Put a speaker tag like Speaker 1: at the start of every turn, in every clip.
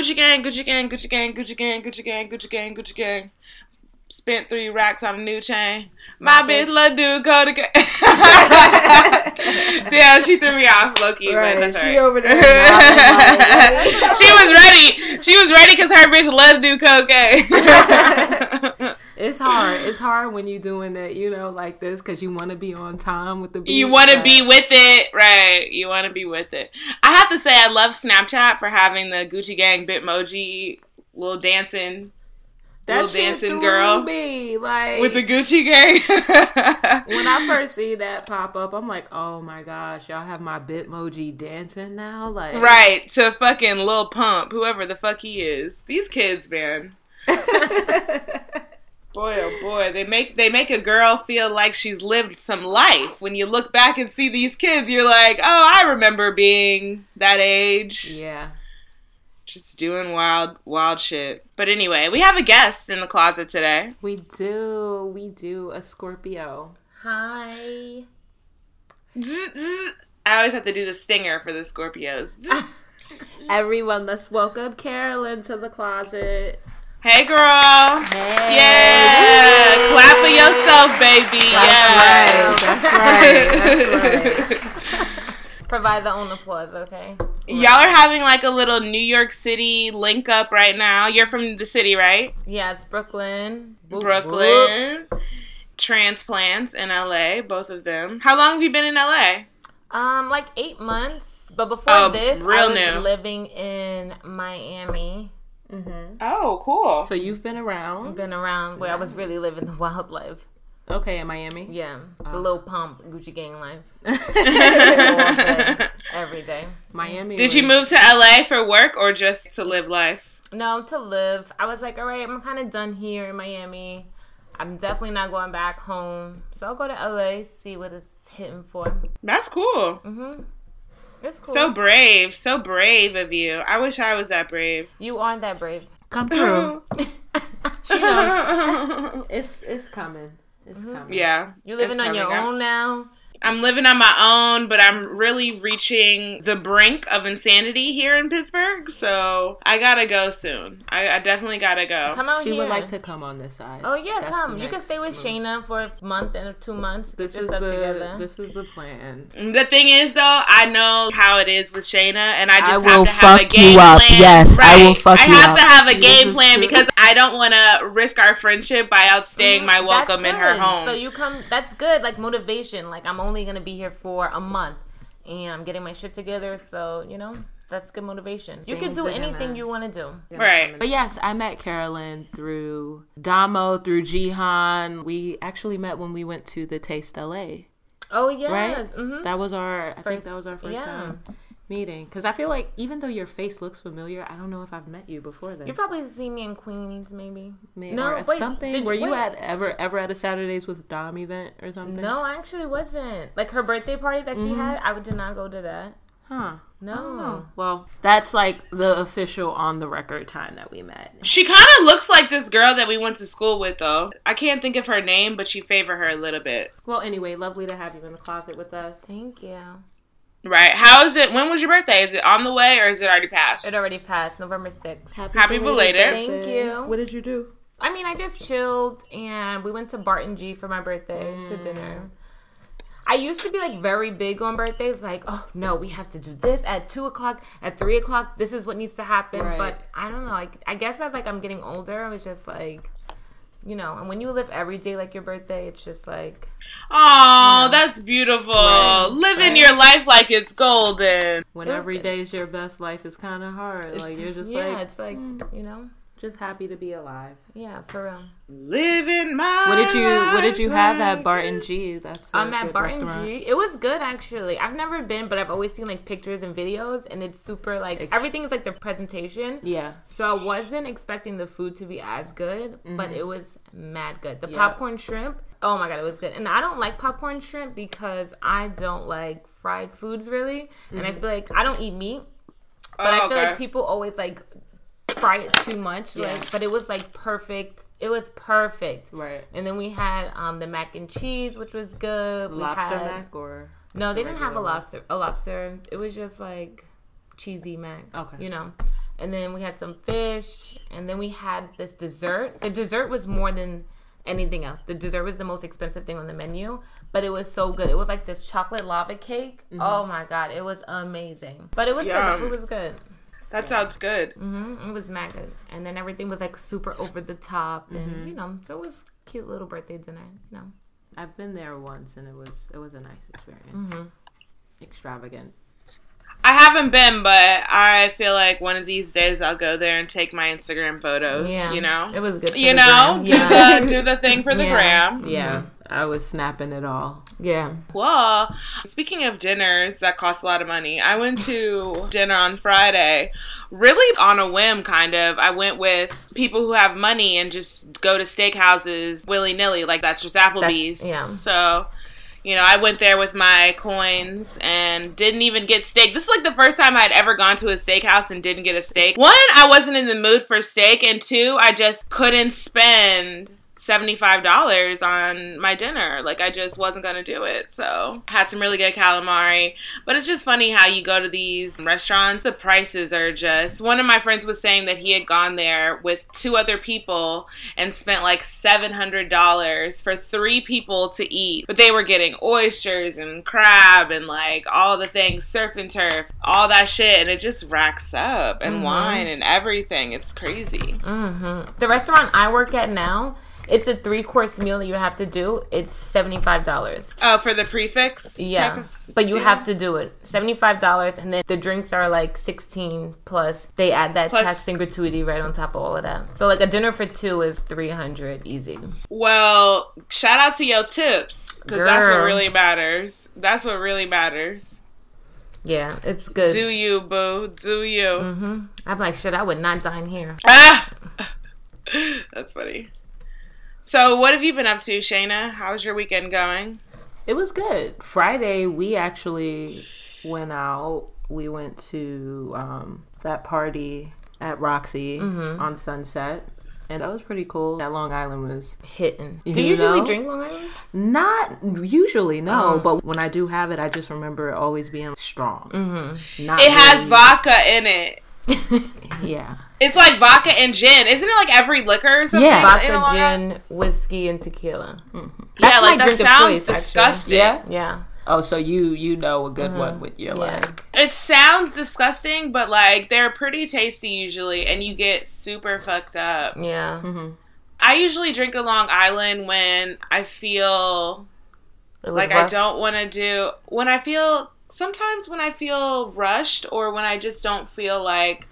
Speaker 1: Gucci gang, Gucci gang, Gucci gang, Gucci gang, Gucci gang, Gucci gang, Gucci gang. Spent three racks on a new chain. My bitch love do go to yeah, she threw me off, Loki.
Speaker 2: Right,
Speaker 1: But that's
Speaker 2: she
Speaker 1: all
Speaker 2: over there.
Speaker 1: she was ready. She was ready because her bitch love do cocaine.
Speaker 2: It's hard. It's hard when you're doing it, you know, like this because you want to be on time with the.
Speaker 1: you want to be with it, right? You want to be with it. I have to say, I love Snapchat for having the Gucci Gang Bitmoji little dancing
Speaker 2: that
Speaker 1: little dancing girl
Speaker 2: Me. Like
Speaker 1: with the Gucci Gang.
Speaker 2: when I first see that pop up, I'm like, oh my gosh, y'all have my Bitmoji dancing now, like
Speaker 1: right to fucking Lil Pump, whoever the fuck he is. These kids, man. Boy, oh boy, they make they make a girl feel like she's lived some life. When you look back and see these kids, you're like, oh, I remember being that age.
Speaker 2: yeah.
Speaker 1: just doing wild wild shit but anyway we have a guest in the closet today
Speaker 2: We do, we do a Scorpio.
Speaker 3: Hi.
Speaker 1: I always have to do the stinger for the scorpios
Speaker 2: Everyone, let's welcome Carolyn to the closet.
Speaker 1: Hey girl
Speaker 2: Hey,
Speaker 1: yeah clap for yourself baby yeah
Speaker 2: That's right. That's right.
Speaker 3: Provide the own applause, okay?
Speaker 1: y'all are having like a little new york city link up right now you're from the city right
Speaker 3: it's Brooklyn.
Speaker 1: brooklyn transplants in la both of them how long have you been in la
Speaker 3: Um, like eight months. But before
Speaker 1: Oh,
Speaker 3: this,
Speaker 1: real
Speaker 3: I was
Speaker 1: new.
Speaker 3: living in Miami.
Speaker 1: Oh cool
Speaker 2: So you've been around,
Speaker 3: Been around where I was really living the wild life.
Speaker 2: okay, in Miami.
Speaker 3: Yeah, the little pump Gucci gang life every day.
Speaker 2: Miami.
Speaker 1: did you move to la for work or just to live life
Speaker 3: No, to live. I was like, all right, I'm kind of done here in Miami. I'm definitely not going back home. So I'll go to LA, see what it's hitting for.
Speaker 1: that's cool
Speaker 3: Mm-hmm. It's cool.
Speaker 1: So brave, so brave of you. I wish I was that brave.
Speaker 3: you aren't that brave.
Speaker 2: come through? she knows it's it's coming. It's mm-hmm. coming.
Speaker 1: yeah.
Speaker 3: You're living on your
Speaker 1: coming.
Speaker 3: own now.
Speaker 1: I'm living on my own, but I'm really reaching the brink of insanity here in Pittsburgh. So I gotta go soon. I, I definitely gotta go.
Speaker 3: Come out
Speaker 2: She
Speaker 3: here.
Speaker 2: would like to come on this side.
Speaker 3: Oh yeah,
Speaker 2: That's
Speaker 3: come. You can stay with
Speaker 2: move.
Speaker 3: Shayna for a month and two months.
Speaker 2: This
Speaker 3: Get your
Speaker 2: is
Speaker 3: stuff
Speaker 2: the
Speaker 3: together.
Speaker 2: this is the plan.
Speaker 1: The thing is, though, I know how it is with Shayna, and I just
Speaker 2: I
Speaker 1: have
Speaker 2: will
Speaker 1: to have a
Speaker 2: fuck you
Speaker 1: game
Speaker 2: up.
Speaker 1: plan.
Speaker 2: Yes, I will fuck
Speaker 1: I
Speaker 2: you
Speaker 1: have to have a game plan
Speaker 2: true.
Speaker 1: because I don't want to risk our friendship by outstaying my
Speaker 3: Mhm,
Speaker 1: welcome in her home.
Speaker 3: So you come. That's good. Like motivation. Like I'm only gonna be here for a month, and I'm getting my shit together. So you know that's good motivation. You can do
Speaker 2: are gonna-
Speaker 3: anything you want to do.
Speaker 1: right.
Speaker 2: But yes, I met Carolyn through Damo, through Jihan. We actually met when we went to the Taste LA,
Speaker 3: Oh
Speaker 2: right?
Speaker 3: yes. hmm
Speaker 2: That was our. I think that was our first
Speaker 3: yeah.
Speaker 2: time meeting. Because I feel like even though your face looks familiar, I don't know if I've met you before then.
Speaker 3: You probably see me in Queens, maybe.
Speaker 2: maybe
Speaker 3: no,
Speaker 2: or
Speaker 3: wait,
Speaker 2: something.
Speaker 3: did
Speaker 2: Were you
Speaker 3: wait.
Speaker 2: at ever ever at a Saturdays with Dom event or something?
Speaker 3: No, I actually wasn't. Like her birthday party that she mm-hmm. had, I did not go to that.
Speaker 2: Huh.
Speaker 3: No.
Speaker 2: Oh, well, that's like the official on the record time that we met.
Speaker 1: She kind of looks like this girl that we went to school with, though. I can't think of her name, but she favor her a little bit.
Speaker 2: Well, anyway, lovely to have you in the closet with us.
Speaker 3: Thank you.
Speaker 1: Right. How is it? When was your birthday? Is it on the way or is it already passed?
Speaker 3: It already passed November 6th.
Speaker 1: Happy belated.
Speaker 3: Thank you.
Speaker 2: What did you do?
Speaker 3: I mean, I just chilled and we went to Barton G for my birthday to mm. dinner. I used to be like very big on birthdays, like, oh no, we have to do this at two o'clock, at three o'clock, this is what needs to happen.
Speaker 2: Right.
Speaker 3: But I don't know, like I guess as like I'm getting older, I was just like you know, and when you live every day like your birthday, it's just like
Speaker 1: Oh, that's beautiful. Living
Speaker 2: right.
Speaker 1: your life like it's golden.
Speaker 2: When
Speaker 3: It was
Speaker 2: every
Speaker 3: good.
Speaker 2: day's your best life is kind of hard. Like you're just
Speaker 3: yeah,
Speaker 2: like,
Speaker 3: it's like hmm. you know,
Speaker 2: just happy to be alive.
Speaker 3: Yeah, for real.
Speaker 1: Living my
Speaker 2: What did you What did you have at Barton G? That's
Speaker 3: I'm at Barton
Speaker 2: restaurant.
Speaker 3: G. It was good actually. I've never been, but I've always seen like pictures and videos, and it's super like everything's like the presentation.
Speaker 2: Yeah,
Speaker 3: So I wasn't expecting the food to be as good, but mm-hmm. it was mad good. The
Speaker 2: Yeah.
Speaker 3: popcorn shrimp, oh my god, it was good. And I don't like popcorn shrimp because I don't like fried foods really, and I mm-hmm. feel like I don't eat meat, but I
Speaker 1: Oh,
Speaker 3: feel
Speaker 1: okay.
Speaker 3: like people always like fry it too much. Like, but it was like perfect. It was perfect.
Speaker 2: right.
Speaker 3: And then we had um, the mac and cheese, which was good.
Speaker 2: Lobster
Speaker 3: had-
Speaker 2: mac or
Speaker 3: No, they didn't have a lobster. A lobster. It was just like cheesy mac.
Speaker 2: Okay.
Speaker 3: You know. And then we had some fish, and then we had this dessert. The dessert was more than anything else. The dessert was the most expensive thing on the menu, but it was so good. It was like this chocolate lava cake.
Speaker 2: Mm-hmm.
Speaker 3: Oh my god, it was amazing. But it was good.
Speaker 1: Yum.
Speaker 3: The food was good.
Speaker 1: That sounds good.
Speaker 3: hmm It was mad good. And then everything was like super over the top, and
Speaker 2: Mm-hmm.
Speaker 3: you know, so it was cute little birthday dinner. You know.
Speaker 2: I've been there once and it was it was a nice experience.
Speaker 3: Mm-hmm.
Speaker 2: Extravagant.
Speaker 1: I haven't been, but I feel like one of these days I'll go there and take my Instagram photos.
Speaker 3: Yeah.
Speaker 1: You know,
Speaker 3: It was good. for
Speaker 1: you
Speaker 3: the
Speaker 1: know,
Speaker 3: gram.
Speaker 1: do the do the thing for the
Speaker 3: Yeah.
Speaker 1: gram.
Speaker 2: Yeah, I was snapping it all.
Speaker 3: yeah.
Speaker 1: Well, speaking of dinners that cost a lot of money, I went to dinner on Friday, really on a whim, kind of. I went with people who have money and just go to steakhouses willy nilly, like that's just Applebee's.
Speaker 3: yeah.
Speaker 1: So, you know, I went there with my coins and didn't even get steak. This is like the first time I'd ever gone to a steakhouse and didn't get a steak. One, I wasn't in the mood for steak, and two, I just couldn't spend. $75 on my dinner. Like, I just wasn't going to do it. So, had some really good calamari. But it's just funny how you go to these restaurants, the prices are just. One of my friends was saying that he had gone there with two other people and spent like $700 for three people to eat. But they were getting oysters and crab and like all the things, surf and turf, all that shit. And it just racks up and wine and everything. It's crazy.
Speaker 3: hmm The restaurant I work at now, it's a three course meal that you have to do. It's seventy five dollars.
Speaker 1: Oh, for the prefix?
Speaker 3: Yeah, but you
Speaker 1: deal?
Speaker 3: have to do it. Seventy five dollars, and then the drinks are like sixteen plus. They add that
Speaker 1: Plus-
Speaker 3: tax and gratuity right on top of all of that. So like a dinner for two is three hundred easy.
Speaker 1: Well, shout out to your tips because that's what really matters. That's what really matters.
Speaker 3: Yeah, it's good.
Speaker 1: Do you, boo? Do you?
Speaker 3: hmm I'm like shit. I would not dine here.
Speaker 1: Ah, that's funny. So, what have you been up to, Shayna? How's your weekend going?
Speaker 2: It was good. Friday we actually went out. We went to um, that party at Roxy
Speaker 3: Mm-hmm.
Speaker 2: on Sunset. And that was pretty cool. That Long Island was
Speaker 3: Hitting. Do
Speaker 2: You
Speaker 3: usually
Speaker 2: know?
Speaker 3: drink Long Island?
Speaker 2: not usually, no.
Speaker 3: Oh.
Speaker 2: But when I do have it, I just remember it always being strong.
Speaker 3: Mm-hmm.
Speaker 2: Not
Speaker 1: It has vodka in it.
Speaker 2: Yeah.
Speaker 1: It's like vodka and gin. Isn't it like every liquor or something?
Speaker 2: Yeah.
Speaker 3: Vodka,
Speaker 1: Long
Speaker 3: gin, whiskey, and tequila.
Speaker 1: Yeah,
Speaker 3: That's
Speaker 1: like
Speaker 3: my
Speaker 1: that
Speaker 3: drink of
Speaker 1: sounds
Speaker 3: choice, actually.
Speaker 1: disgusting.
Speaker 2: Yeah.
Speaker 3: Yeah.
Speaker 2: Oh, so you you know a good one with your
Speaker 3: Yeah.
Speaker 2: like
Speaker 1: It sounds disgusting, but like they're pretty tasty usually, and you get super fucked up.
Speaker 3: Yeah.
Speaker 2: Mm-hmm.
Speaker 1: I usually drink a Long Island when I feel
Speaker 3: It was
Speaker 1: like I don't want to do when I feel sometimes when I feel rushed or when I just don't feel like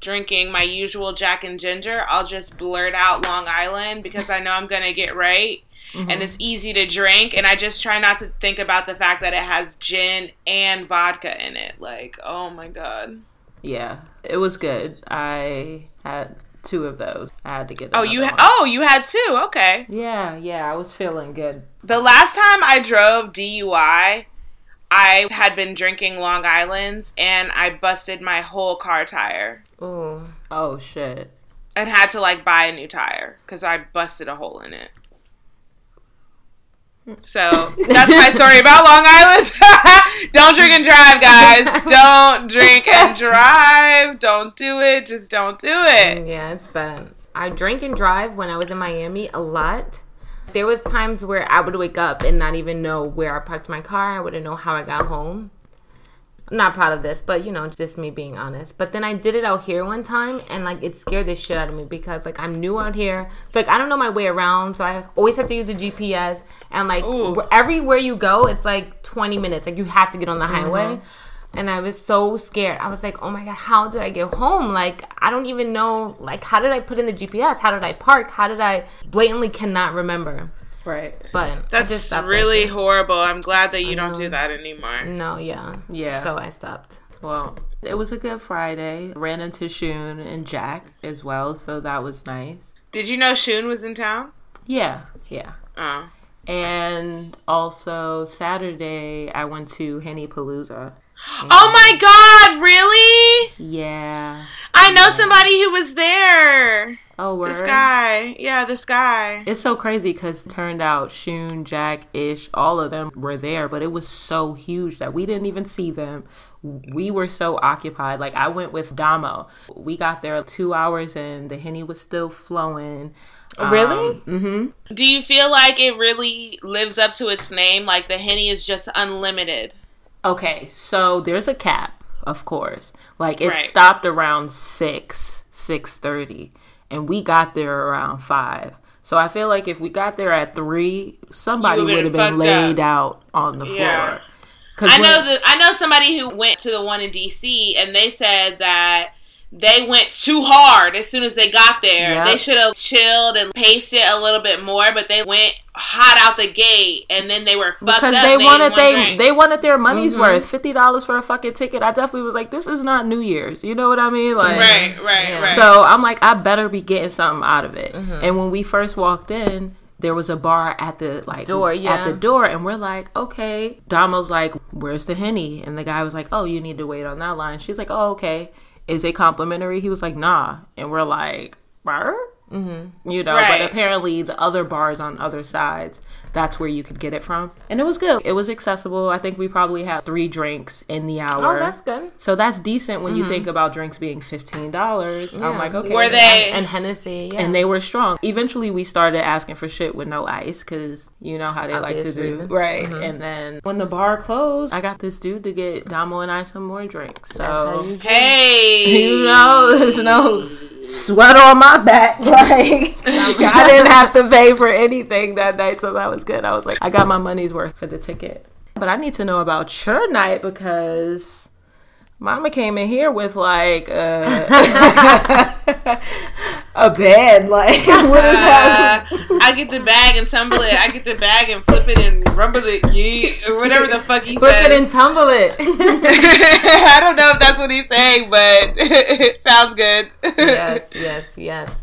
Speaker 1: drinking my usual Jack and Ginger, I'll just blurt out Long Island because I know I'm gonna get right.
Speaker 3: Mm-hmm.
Speaker 1: And it's easy to drink, and I just try not to think about the fact that it has gin and vodka in it. Like, oh my god!
Speaker 2: Yeah, it was good. I had two of those. I had to get.
Speaker 1: Oh, you ha- oh you had two. Okay.
Speaker 2: Yeah, yeah, I was feeling good.
Speaker 1: The last time I drove DUI, I had been drinking Long Island's and I busted my whole car tire
Speaker 3: Ooh.
Speaker 2: Oh shit.
Speaker 1: and had to like buy a new tire because I busted a hole in it. So that's my story about Long Island. don't drink and drive, guys. Don't drink and drive. Don't do it. Just don't do it.
Speaker 3: Yeah, it's bad. I drank and drive when I was in Miami a lot. There was times where I would wake up and not even know where I parked my car. I wouldn't know how I got home. I'm not proud of this, but you know, just me being honest. But then I did it out here one time and like it scared the shit out of me because like I'm new out here. So like I don't know my way around, so I always have to use a GPS and like
Speaker 1: Ooh.
Speaker 3: everywhere you go, it's like 20 minutes. Like you have to get on the mm-hmm. highway. And I was so scared. I was like, "Oh my god, how did I get home? Like, I don't even know. Like, how did I put in the GPS? How did I park? How did I blatantly cannot remember."
Speaker 2: Right.
Speaker 3: But I just
Speaker 1: That's
Speaker 3: stopped that
Speaker 1: really horrible. I'm glad that you don't
Speaker 3: know.
Speaker 1: do that anymore.
Speaker 3: no, yeah,
Speaker 2: Yeah.
Speaker 3: So I stopped.
Speaker 2: Well, it was a good Friday. Ran into Shun and Jack as well, so that was nice.
Speaker 1: Did you know Shun was in town?
Speaker 2: Yeah, yeah.
Speaker 1: Oh.
Speaker 2: And also Saturday, I went to Henny Palooza.
Speaker 1: Oh my god, really?
Speaker 2: Yeah.
Speaker 1: I know somebody who was there.
Speaker 2: Oh, word.
Speaker 1: This guy. Yeah, this guy.
Speaker 2: It's so crazy because it turned out Shun, Jack, Ish, all of them were there, but it was so huge that we didn't even see them. We were so occupied. Like I went with Damo. We got there two hours and the henny was still flowing.
Speaker 3: Really?
Speaker 2: Mm-hmm.
Speaker 1: Do you feel like it really lives up to its name? Like the Henny is just unlimited?
Speaker 2: Okay, so there's a cap, of course. Like it
Speaker 1: Right.
Speaker 2: stopped around six, six thirty, and we got there around five. So I feel like if we got there at three, somebody would have been laid out on the
Speaker 1: Yeah.
Speaker 2: floor.
Speaker 1: I know that I know somebody who went to the one in DC and they said that they went too hard as soon as they got there.
Speaker 2: Yep.
Speaker 1: They should have chilled and paced it a little bit more, but they went hot out the gate and then they were fucked
Speaker 2: because
Speaker 1: up.
Speaker 2: they
Speaker 1: and
Speaker 2: wanted they
Speaker 1: drink.
Speaker 2: they wanted their money's
Speaker 3: Mm-hmm.
Speaker 2: worth. Fifty dollars for a fucking ticket. I definitely was like, this is not New Year's. You know what I mean? Like,
Speaker 1: right, right,
Speaker 3: Yeah.
Speaker 1: right.
Speaker 2: So I'm like, I better be getting something out of it.
Speaker 3: Mm-hmm.
Speaker 2: And when we first walked in, there was a bar at the like
Speaker 3: Door,
Speaker 2: at the door, and we're like, okay. Damo's like, where's the henny? And the guy was like, oh, you need to wait on that line. She's like, oh, okay. Is it complimentary? He was like, nah. And we're like, bar? Mm-hmm. You know,
Speaker 1: Right.
Speaker 2: but apparently the other bars on other sides, that's where you could get it from. And it was good. It was accessible. I think we probably had three drinks in the oh, hour.
Speaker 3: Oh, that's good.
Speaker 2: So that's decent when you mm-hmm. think about drinks being fifteen dollars. I'm like, okay.
Speaker 1: Were they?
Speaker 3: And Hennessy, yeah.
Speaker 2: And they were strong. Eventually, we started asking for shit with no ice because you know how they like to
Speaker 3: Obvious
Speaker 2: do,
Speaker 3: reasons.
Speaker 2: right? Mm-hmm. And then when the bar closed, I got this dude to get Damo and I some more drinks. So
Speaker 3: you
Speaker 1: hey,
Speaker 2: you know, there's no sweat on my back. Like I didn't have to pay for anything that night, so that was good. I was like, I got my money's worth for the ticket. But I need to know about your night because Mama came in here with like uh, a bed. Like, what is happening?
Speaker 1: Uh, I get the bag and tumble it. I get the bag and flip it and rumble it, yeet, or whatever the fuck he
Speaker 3: Flip
Speaker 1: said.
Speaker 3: it and tumble it.
Speaker 1: I don't know if that's what he's saying, but it sounds good.
Speaker 3: yes, yes, yes.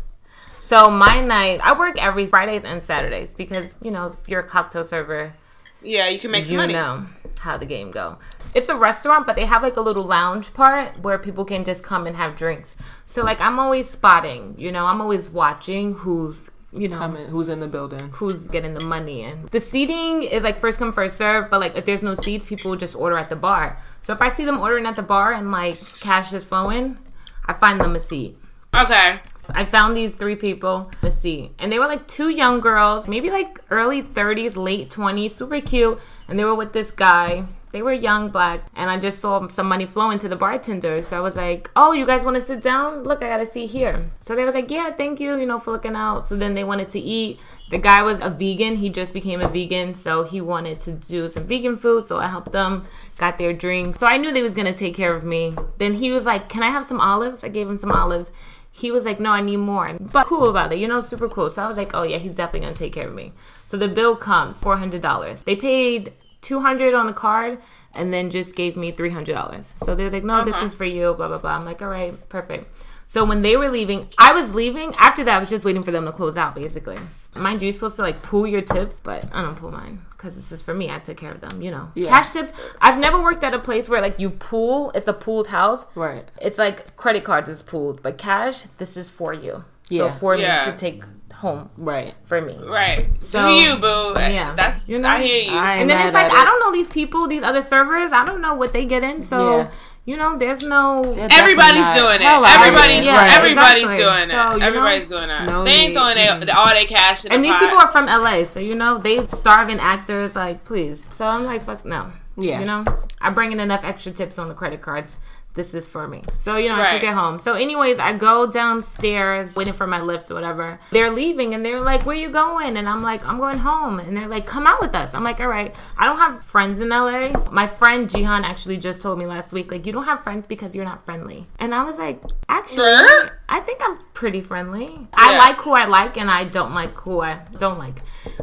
Speaker 3: So my night, I work every Fridays and Saturdays because you know you're a cocktail server,
Speaker 1: Yeah, you can make some
Speaker 3: you
Speaker 1: money.
Speaker 3: know how the game go. It's a restaurant, but they have like a little lounge part where people can just come and have drinks. So like I'm always spotting, you know, I'm always watching who's you know
Speaker 2: Come in, who's in the building?
Speaker 3: who's getting the money in. The seating is like first come first serve, but like if there's no seats, people just order at the bar. So if I see them ordering at the bar and like cash is flowing, I find them a seat.
Speaker 1: Okay.
Speaker 3: I found these three people a see. and they were like two young girls, maybe like early 30s, late 20s, super cute, and they were with this guy. They were young, black, and I just saw some money flowing to the bartender. So I was like, "Oh, you guys want to sit down? Look, I got a seat here." So they was like, "Yeah, thank you, you know, for looking out." So then they wanted to eat. The guy was a vegan. He just became a vegan, so he wanted to do some vegan food. So I helped them, got their drink. So I knew they was gonna take care of me. Then he was like, "Can I have some olives?" I gave him some olives he was like, no, I need more. But cool about it, you know, super cool. So I was like, oh yeah, he's definitely gonna take care of me. So the bill comes, four hundred dollars. They paid two hundred on the card and then just gave me three hundred dollars. So they're like, no, this is for you, blah blah blah. I'm like, all right, perfect. So when they were leaving, I was leaving. After that, I was just waiting for them to close out, basically. Mind you, you're supposed to like pool your tips, but I don't pool mine because this is for me. I took care of them, you know.
Speaker 2: Yeah.
Speaker 3: Cash tips. I've never worked at a place where like you pool. It's a pooled house.
Speaker 2: Right.
Speaker 3: It's like credit cards is pooled, but cash, this is for you.
Speaker 2: Yeah.
Speaker 3: So for
Speaker 1: Yeah.
Speaker 3: me to take home
Speaker 2: Right.
Speaker 3: for me.
Speaker 1: Right.
Speaker 3: So-
Speaker 1: Do you, boo?
Speaker 3: Yeah.
Speaker 1: That's
Speaker 3: You know,
Speaker 1: I hear you.
Speaker 2: I-
Speaker 3: And then it's like
Speaker 2: at
Speaker 3: I don't know these people, these other servers. I don't know what they get in. So
Speaker 2: Yeah.
Speaker 3: You know, there's no.
Speaker 1: Everybody's
Speaker 2: not-
Speaker 1: doing it.
Speaker 3: Hell,
Speaker 1: Everybody's
Speaker 3: yeah,
Speaker 1: everybody's
Speaker 3: exactly.
Speaker 1: doing
Speaker 3: So,
Speaker 1: it.
Speaker 3: know,
Speaker 1: Everybody's doing that.
Speaker 2: no
Speaker 1: they ain't
Speaker 2: need.
Speaker 1: throwing they, all their cash in
Speaker 3: And
Speaker 1: the
Speaker 3: these
Speaker 1: pot.
Speaker 3: people are from LA, so you know they starving actors. Like, please. So I'm like, fuck no.
Speaker 2: Yeah.
Speaker 3: You know, I bring in enough extra tips on the credit cards this is for me. So, you know, I took it home. So, anyways, I go downstairs waiting for my lift or whatever. They're leaving and they're like, Where you going? And I'm like, I'm going home. And they're like, Come out with us. I'm like, All right. I don't have friends in LA. My friend Jihan actually just told me last week, like, you don't have friends because you're not friendly. And I was like, Actually? I think I'm pretty friendly. I like who I like and I don't like who I don't like.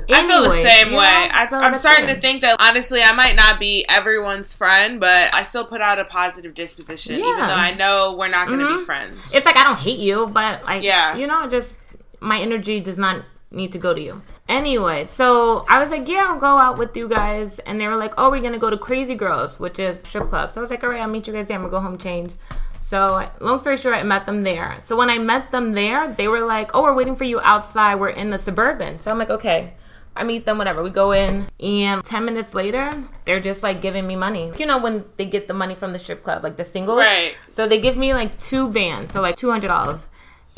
Speaker 1: I feel the same
Speaker 3: know?
Speaker 1: way. I,
Speaker 3: So
Speaker 1: I'm starting
Speaker 3: it.
Speaker 1: to think that honestly, I might not be everyone's friend, but I still put out a positive disposition, even
Speaker 3: Yeah.
Speaker 1: though I know we're not going to be
Speaker 3: Mhm.
Speaker 1: friends.
Speaker 3: It's like I don't hate you, but like
Speaker 1: Yeah.
Speaker 3: you know, just my energy does not need to go to you. Anyway, so I was like, yeah, I'll go out with you guys, and they were like, oh, we're gonna go to Crazy Girls, which is strip club. So I was like, all right, I'll meet you guys there. I'm gonna go home change. So long story short, I met them there. So when I met them there, they were like, oh, we're waiting for you outside. We're in the suburban. So I'm like, okay. I meet them, whatever. We go in, and 10 minutes later, they're just like giving me money. You know, when they get the money from the strip club, like the singles?
Speaker 1: Right.
Speaker 3: So they give me like two bands, so like $200.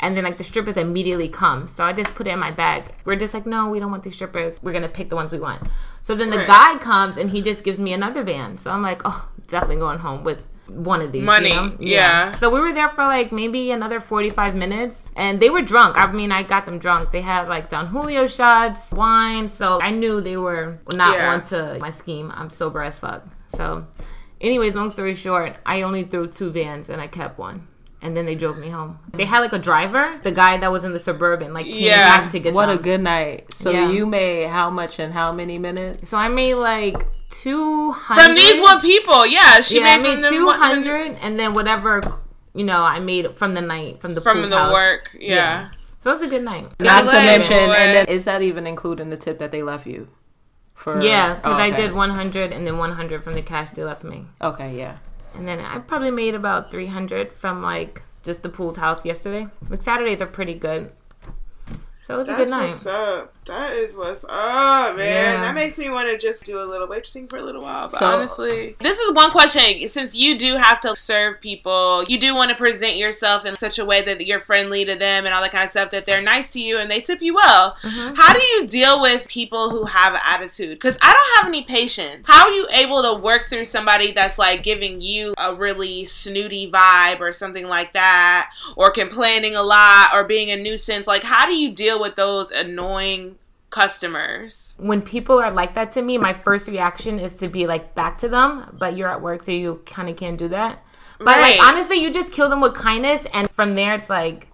Speaker 3: And then like the strippers immediately come. So I just put it in my bag. We're just like, no, we don't want these strippers. We're going to pick the ones we want. So then the
Speaker 1: Right.
Speaker 3: guy comes and he just gives me another band. So I'm like, oh, definitely going home with one of these. you
Speaker 1: Money,
Speaker 3: know?
Speaker 1: yeah.
Speaker 3: So we were there for like maybe another 45 minutes and they were drunk. I mean, I got them drunk. They had like Don Julio shots, wine. So I knew they were not
Speaker 1: Yeah.
Speaker 3: onto my scheme. I'm sober as fuck. So, anyways, long story short, I only threw two vans and I kept one. And then they drove me home. They had like a driver, the guy that was in the suburban, like came
Speaker 1: Yeah.
Speaker 3: back to get
Speaker 2: What a good night. So
Speaker 3: Yeah.
Speaker 2: you made how much in how many minutes?
Speaker 3: So I made like two hundred
Speaker 1: from these one people, yeah, she
Speaker 3: Yeah, I
Speaker 1: made,
Speaker 3: made
Speaker 1: from them
Speaker 3: two
Speaker 1: one-
Speaker 3: hundred, and then whatever you know I made from the night from the
Speaker 1: from the
Speaker 3: house.
Speaker 1: work, yeah.
Speaker 3: So it was a good night.
Speaker 2: Not to
Speaker 1: Like,
Speaker 2: mention,
Speaker 1: boy.
Speaker 2: and then is that even including the tip that they left you? For
Speaker 3: Yeah, because
Speaker 2: Oh,
Speaker 3: I did 100 and then 100 from the cash they left me.
Speaker 2: Okay, yeah.
Speaker 3: And then I probably made about 300 from like just the pooled house yesterday. But Saturdays are pretty good. So it was a good night.
Speaker 1: up. That is what's up, man.
Speaker 3: Yeah.
Speaker 1: That makes me want to just do a little waitressing for a little while. But
Speaker 2: So-
Speaker 1: honestly, this is one question. Since you do have to serve people, you do want to present yourself in such a way that you're friendly to them and all that kind of stuff, that they're nice to you and they tip you well.
Speaker 3: Mm-hmm.
Speaker 1: How do you deal with people who have attitude? Because I don't have any patience. How are you able to work through somebody that's like giving you a really snooty vibe or something like that, or complaining a lot, or being a nuisance? Like, how do you deal with those annoying customers?
Speaker 3: When people are like that to me, my first reaction is to be like back to them, but you're at work, so you kind of can't do that. But
Speaker 1: Right.
Speaker 3: like honestly, you just kill them with kindness, and from there, it's like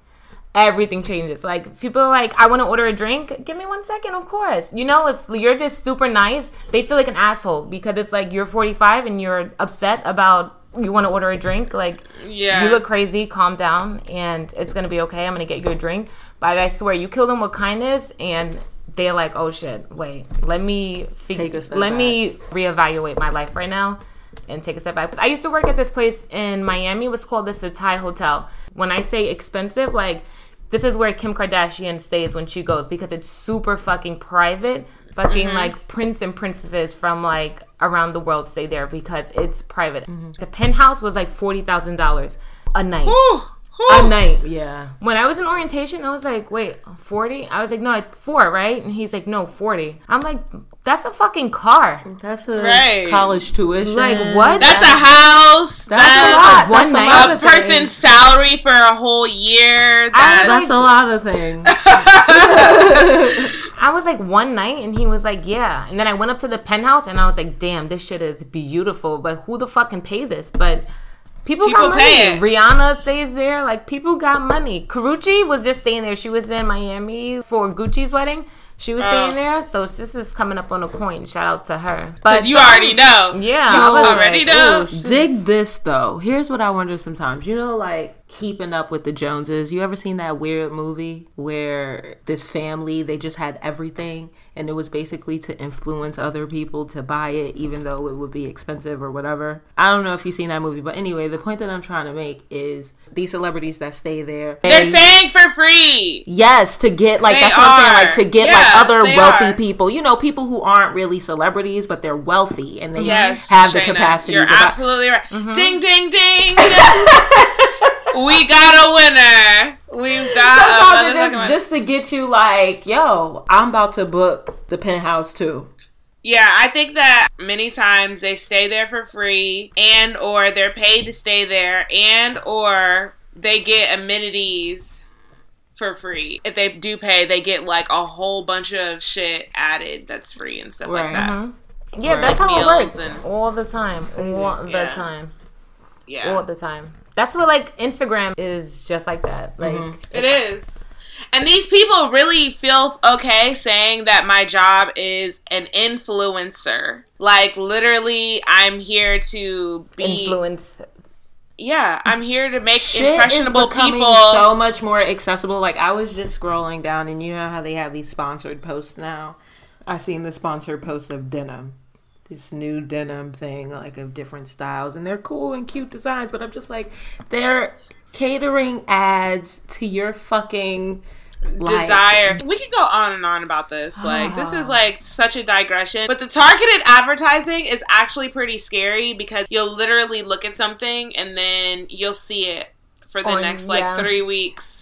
Speaker 3: everything changes. Like people are like, I want to order a drink. Give me one second, of course. You know, if you're just super nice, they feel like an asshole because it's like you're 45 and you're upset about you want to order a drink. Like
Speaker 1: Yeah.
Speaker 3: you look crazy. Calm down, and it's gonna be okay. I'm gonna get you a drink. But I swear, you kill them with kindness, and they're like, "Oh shit, wait, let me fig-
Speaker 2: Take a step
Speaker 3: let
Speaker 2: back.
Speaker 3: me reevaluate my life right now." And take a step back. I used to work at this place in Miami. It was called the Setai Hotel. When I say expensive, like this is where Kim Kardashian stays when she goes because it's super fucking private. Fucking
Speaker 1: Mm-hmm.
Speaker 3: like prince and princesses from like around the world stay there because it's private.
Speaker 1: Mm-hmm.
Speaker 3: The penthouse was like forty thousand dollars a night.
Speaker 1: Whew,
Speaker 3: A night.
Speaker 2: Yeah.
Speaker 3: When I was in orientation, I was like, wait, 40? I was like, no, like, four, right? And he's like, no, 40. I'm like, that's a fucking car.
Speaker 2: That's a
Speaker 1: Right.
Speaker 2: college tuition.
Speaker 3: Like, what?
Speaker 1: That's a house.
Speaker 2: That's
Speaker 1: That's
Speaker 2: a lot.
Speaker 3: One night.
Speaker 2: a lot
Speaker 1: a
Speaker 2: of things.
Speaker 1: person's salary for a whole year. That's,
Speaker 2: That's a lot of things.
Speaker 3: I was like, one night, and he was like, yeah. And then I went up to the penthouse, and I was like, damn, this shit is beautiful, but who the fuck can pay this? But people,
Speaker 1: People
Speaker 3: got
Speaker 1: pay
Speaker 3: money. Rihanna stays there. Like, people got money. Karrueche was just staying there. She was in Miami for Gucci's wedding. She was
Speaker 1: Oh.
Speaker 3: staying there, so this is coming up on a coin. Shout out to her. But
Speaker 1: you
Speaker 3: some-
Speaker 1: already know.
Speaker 3: Yeah,
Speaker 1: You already
Speaker 3: like,
Speaker 1: know.
Speaker 2: Dig this though. Here's what I wonder sometimes. You know, like keeping up with the Joneses. You ever seen that weird movie where this family they just had everything and it was basically to influence other people to buy it even though it would be expensive or whatever. I don't know if you've seen that movie, but anyway, the point that I'm trying to make is these celebrities that stay there.
Speaker 1: They're
Speaker 2: they-
Speaker 1: saying for free.
Speaker 2: Yes, to get like
Speaker 1: They
Speaker 2: that's what I'm saying, like to get
Speaker 1: Yeah,
Speaker 2: like other wealthy
Speaker 1: are.
Speaker 2: people. You know, people who aren't really celebrities, but they're wealthy and they
Speaker 1: Yes,
Speaker 2: have the capacity.
Speaker 1: You're
Speaker 2: to buy-
Speaker 1: absolutely right.
Speaker 3: Mm-hmm.
Speaker 1: Ding, ding, ding. we got a winner. We've got
Speaker 2: Sometimes
Speaker 1: a
Speaker 2: it just,
Speaker 1: winner.
Speaker 2: just to get you like, yo, I'm about to book the penthouse too.
Speaker 1: Yeah, I think that many times they stay there for free and or they're paid to stay there and or they get amenities for free. If they do pay, they get like a whole bunch of shit added that's free and stuff like
Speaker 2: Right.
Speaker 1: that.
Speaker 3: Mhm. Yeah,
Speaker 1: Or
Speaker 3: that's
Speaker 1: like
Speaker 3: how it works
Speaker 1: and-
Speaker 3: all the time, all the
Speaker 1: Yeah.
Speaker 3: time,
Speaker 1: Yeah.
Speaker 3: all the time. That's what like Instagram is just like that. Mm-hmm. Like
Speaker 1: It is. And these people really feel okay saying that my job is an influencer. Like literally I'm here to be
Speaker 3: influence.
Speaker 1: Yeah, I'm here to make
Speaker 2: Shit
Speaker 1: impressionable
Speaker 2: is
Speaker 1: people
Speaker 2: so much more accessible. Like I was just scrolling down, and you know how they have these sponsored posts now. I seen the sponsored post of denim, this new denim thing, like of different styles, and they're cool and cute designs. But I'm just like, they're catering ads to your fucking like,
Speaker 1: desire. We could go on and on about this. Like this is uh-huh. like such a digression. But the targeted advertising is actually pretty scary because you'll literally look at something and then you'll see it for the
Speaker 3: On-
Speaker 1: next like
Speaker 3: yeah.
Speaker 1: 3 weeks.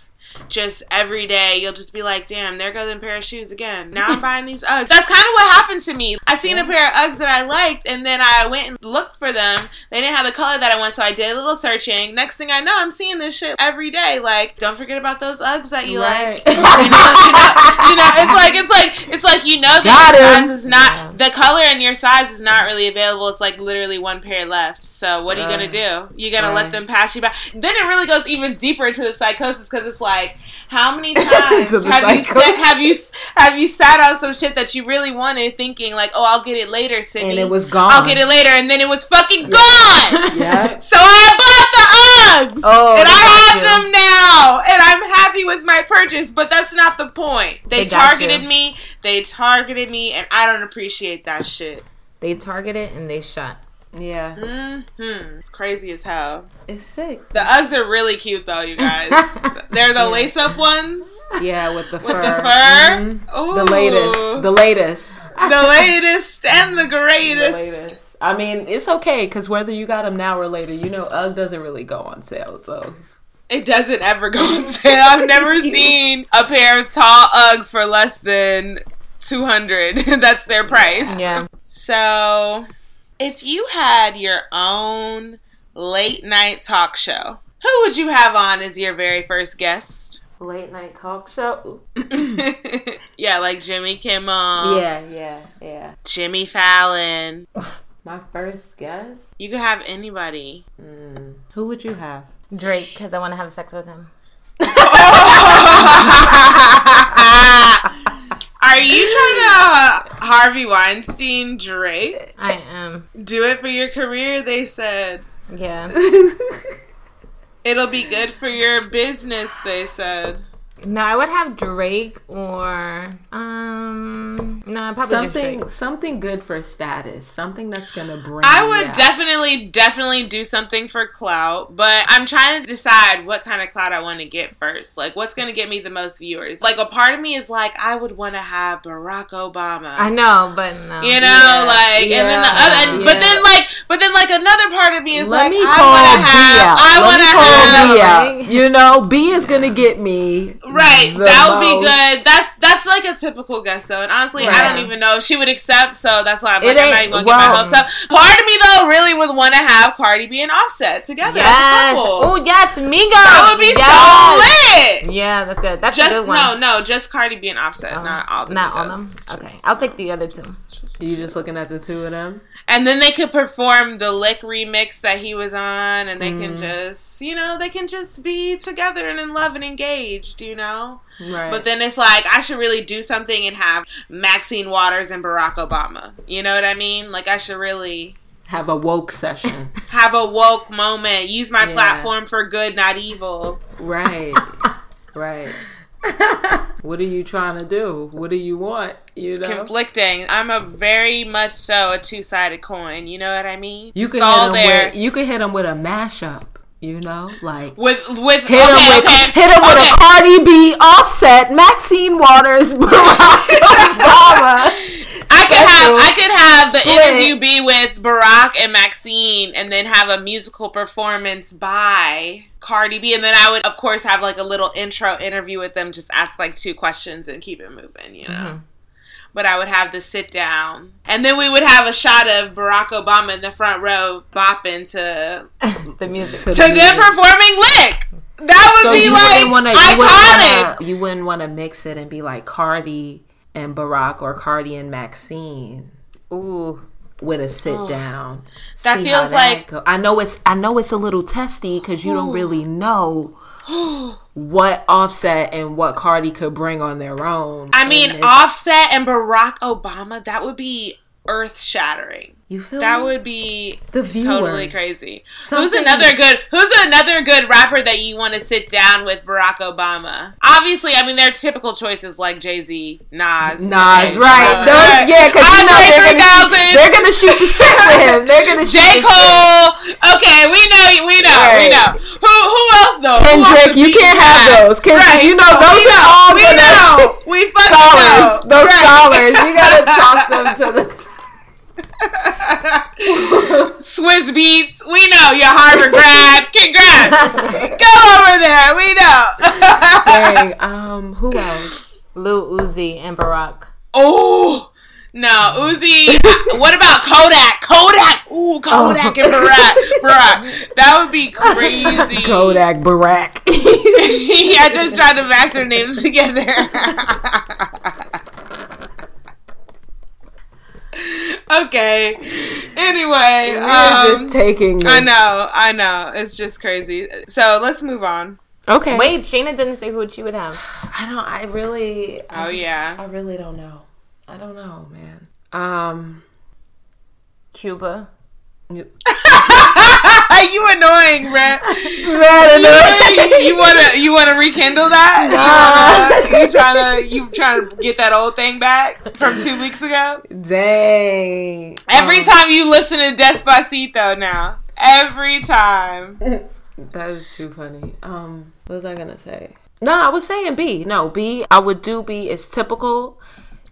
Speaker 1: Just every day, you'll just be like, "Damn, there goes a pair of shoes again." Now I'm buying these Uggs. That's kind of what happened to me. I seen a pair of Uggs that I liked, and then I went and looked for them. They didn't have the color that I want, so I did a little searching. Next thing I know, I'm seeing this shit every day. Like, don't forget about those Uggs that you
Speaker 2: Right.
Speaker 1: like. you, know, you, know, you know, it's like it's like it's like you know that your size is not the color in your size is not really available. It's like literally one pair left. So what are you gonna do? You gotta let them pass you by. Then it really goes even deeper into the psychosis because it's like how many times have you sat, have you have you sat on some shit that you really wanted, thinking like, oh, I'll get it later, Sydney.
Speaker 2: and it was gone.
Speaker 1: I'll get it later, and then it was fucking gone.
Speaker 2: Yeah.
Speaker 1: So I bought the Uggs,
Speaker 2: Oh,
Speaker 1: and I have
Speaker 2: you.
Speaker 1: them now, and I'm happy with my purchase. But that's not the point. They,
Speaker 3: They
Speaker 1: targeted
Speaker 3: you.
Speaker 1: me. They targeted me, and I don't appreciate that shit.
Speaker 3: They targeted and they shot.
Speaker 2: Yeah,
Speaker 1: hmm It's crazy as hell.
Speaker 2: it's sick.
Speaker 1: The Uggs are really cute, though, you guys. They're the lace-up ones
Speaker 2: Yeah, with the
Speaker 1: with
Speaker 2: fur.
Speaker 1: the fur.
Speaker 2: Mhm.
Speaker 1: Ooh.
Speaker 2: The latest. The latest.
Speaker 1: the latest, and the greatest.
Speaker 2: The latest. I mean, it's okay because whether you got them now or later, you know, UGG doesn't really go on sale. So
Speaker 1: It doesn't ever go on sale. I've never seen a pair of tall Uggs for less than 200. That's their price.
Speaker 3: Yeah.
Speaker 1: So, if you had your own late night talk show, who would you have on as your very first guest?
Speaker 2: late night talk show.
Speaker 1: yeah, like Jimmy Kimmel,
Speaker 2: Yeah, yeah, yeah.
Speaker 1: Jimmy Fallon.
Speaker 2: My first guest?
Speaker 1: You could have anybody.
Speaker 2: Mm. Who would you have?
Speaker 3: Drake, because I want to have sex with him.
Speaker 1: Are you trying to Harvey Weinstein Drake?
Speaker 3: I am.
Speaker 1: Do it for your career, they said.
Speaker 3: Yeah.
Speaker 1: It'll be good for your business, they said.
Speaker 3: No, I would have Drake or um. No, I'd probably
Speaker 2: something,
Speaker 3: Drake.
Speaker 2: something good for status. Something that's gonna bring.
Speaker 1: I would
Speaker 2: out.
Speaker 1: definitely, definitely do something for clout, but I'm trying to decide what kind of clout I want to get first. Like, what's going to get me the most viewers? Like, a part of me is like, I would want to have Barack Obama.
Speaker 3: I know, but no.
Speaker 1: you know,
Speaker 2: Yeah,
Speaker 1: like, and then the other, and, but then like, but then like another part of me is
Speaker 2: Let
Speaker 1: like,
Speaker 2: me
Speaker 1: I want to have,
Speaker 2: out.
Speaker 1: I want to
Speaker 2: call
Speaker 1: have,
Speaker 2: B You know, B is gonna get me.
Speaker 1: Right, that would be good. That's that's like a typical guest though, and honestly, I don't even know if she would accept. So that's why I'm
Speaker 2: It
Speaker 1: like, I'm not even gonna get my hopes up. Part of me though really would want to have Cardi B and Offset together
Speaker 3: Yes.
Speaker 1: couple.
Speaker 3: Oh yes, Migos.
Speaker 1: that would be
Speaker 3: yes.
Speaker 1: so lit.
Speaker 3: Yeah, that's good. That's a
Speaker 1: Just
Speaker 3: good one.
Speaker 1: no, no, just Cardi B and Offset,
Speaker 3: Oh,
Speaker 1: not all the
Speaker 3: Not all them. Okay,
Speaker 1: Just-
Speaker 3: I'll take the other two.
Speaker 2: You just looking at the two of them.
Speaker 1: And then they could perform the Lick remix that he was on, and they can
Speaker 3: Mm.
Speaker 1: just, you know, they can just be together and in love and engaged, you know.
Speaker 2: Right.
Speaker 1: But then it's like I should really do something and have Maxine Waters and Barack Obama. You know what I mean? Like I should really
Speaker 2: have a woke session.
Speaker 1: have a woke moment. Use my
Speaker 2: Yeah.
Speaker 1: platform for good, not evil.
Speaker 2: right. Right. What are you trying to do? What do you want? You
Speaker 1: It's
Speaker 2: know.
Speaker 1: conflicting. I'm a very much so a two sided coin. You know what I mean?
Speaker 2: you
Speaker 1: it's
Speaker 2: can
Speaker 1: all there.
Speaker 2: with you can hit them with a mashup. You know, like
Speaker 1: with with
Speaker 2: hit
Speaker 1: okay,
Speaker 2: with
Speaker 1: okay,
Speaker 2: hit with
Speaker 1: okay.
Speaker 2: a Cardi B, Offset, Maxine Waters, Barack Obama.
Speaker 1: I could have I could have the
Speaker 2: split.
Speaker 1: interview be with Barack and Maxine, and then have a musical performance by Cardi B, and then I would of course have like a little intro interview with them, just ask like two questions and keep it moving, you know.
Speaker 3: Mhm.
Speaker 1: but I would have the sit down. And then we would have a shot of Barack Obama in the front row bopping to
Speaker 3: the music.
Speaker 2: To
Speaker 1: to them performing lick. That would
Speaker 2: So
Speaker 1: be like
Speaker 2: want to.
Speaker 1: Iconic.
Speaker 2: you wouldn't want to mix it and be like Cardi and Barack or Cardi and Maxine
Speaker 3: Ooh.
Speaker 2: with a sit down.
Speaker 1: That feels like-
Speaker 2: go. I know it's. I know it's a little testy because you don't really know what Offset and what Cardi could bring on their own.
Speaker 1: I mean,
Speaker 2: And
Speaker 1: Offset and Barack Obama, that would be earth shattering.
Speaker 2: You feel
Speaker 1: That
Speaker 2: me?
Speaker 1: would be
Speaker 2: The
Speaker 1: totally
Speaker 2: viewers.
Speaker 1: crazy. Who's another good Who's another good rapper that you want to sit down with Barack Obama? Obviously, I mean their typical choices like Jay Z, Nas,
Speaker 2: Nas,
Speaker 1: okay,
Speaker 2: right?
Speaker 1: uh,
Speaker 2: Those, yeah, because you know they're gonna,
Speaker 1: 3000.
Speaker 2: they're gonna shoot the shit with him. They're gonna shoot
Speaker 1: J. Cole. Okay, we know, we know, we know. Who who else though?
Speaker 2: Kendrick, you can't
Speaker 1: that?
Speaker 2: have those. Kendrick, you know those
Speaker 1: we
Speaker 2: are
Speaker 1: know,
Speaker 2: all
Speaker 1: we know. We fucking
Speaker 2: Scholars,
Speaker 1: know.
Speaker 2: those
Speaker 1: Right.
Speaker 2: scholars, you gotta toss them to the.
Speaker 1: Swizz Beatz, we know you're Harvard grad. Congrats. Go over there. We know.
Speaker 2: Dang, um, who else?
Speaker 3: Lil Uzi and Barack.
Speaker 1: oh no, Uzi. what about Kodak? Kodak. Ooh, Kodak and Barack. Barack. That would be crazy.
Speaker 2: Kodak Barack.
Speaker 1: I just tried to match their names together. Okay. Anyway,
Speaker 2: We're
Speaker 1: um,
Speaker 2: just taking.
Speaker 1: I know, I know. It's just crazy. So let's move on.
Speaker 2: Okay.
Speaker 3: Wait, Shayna didn't say who she would have.
Speaker 2: I don't. I really. I
Speaker 1: Oh,
Speaker 2: just-
Speaker 1: yeah.
Speaker 2: I really don't know. I don't know, man. Um.
Speaker 3: Cuba.
Speaker 1: you annoying, bruh.
Speaker 2: Nah.
Speaker 1: you wanna you wanna rekindle that? You, wanna, you trying to you trying to get that old thing back from two weeks ago?
Speaker 2: Dang.
Speaker 1: Every
Speaker 2: Um,
Speaker 1: time you listen to Despacito now, every time.
Speaker 2: That is too funny. Um, what was I gonna say? No, I was saying B. No, B. I would do B. It's typical.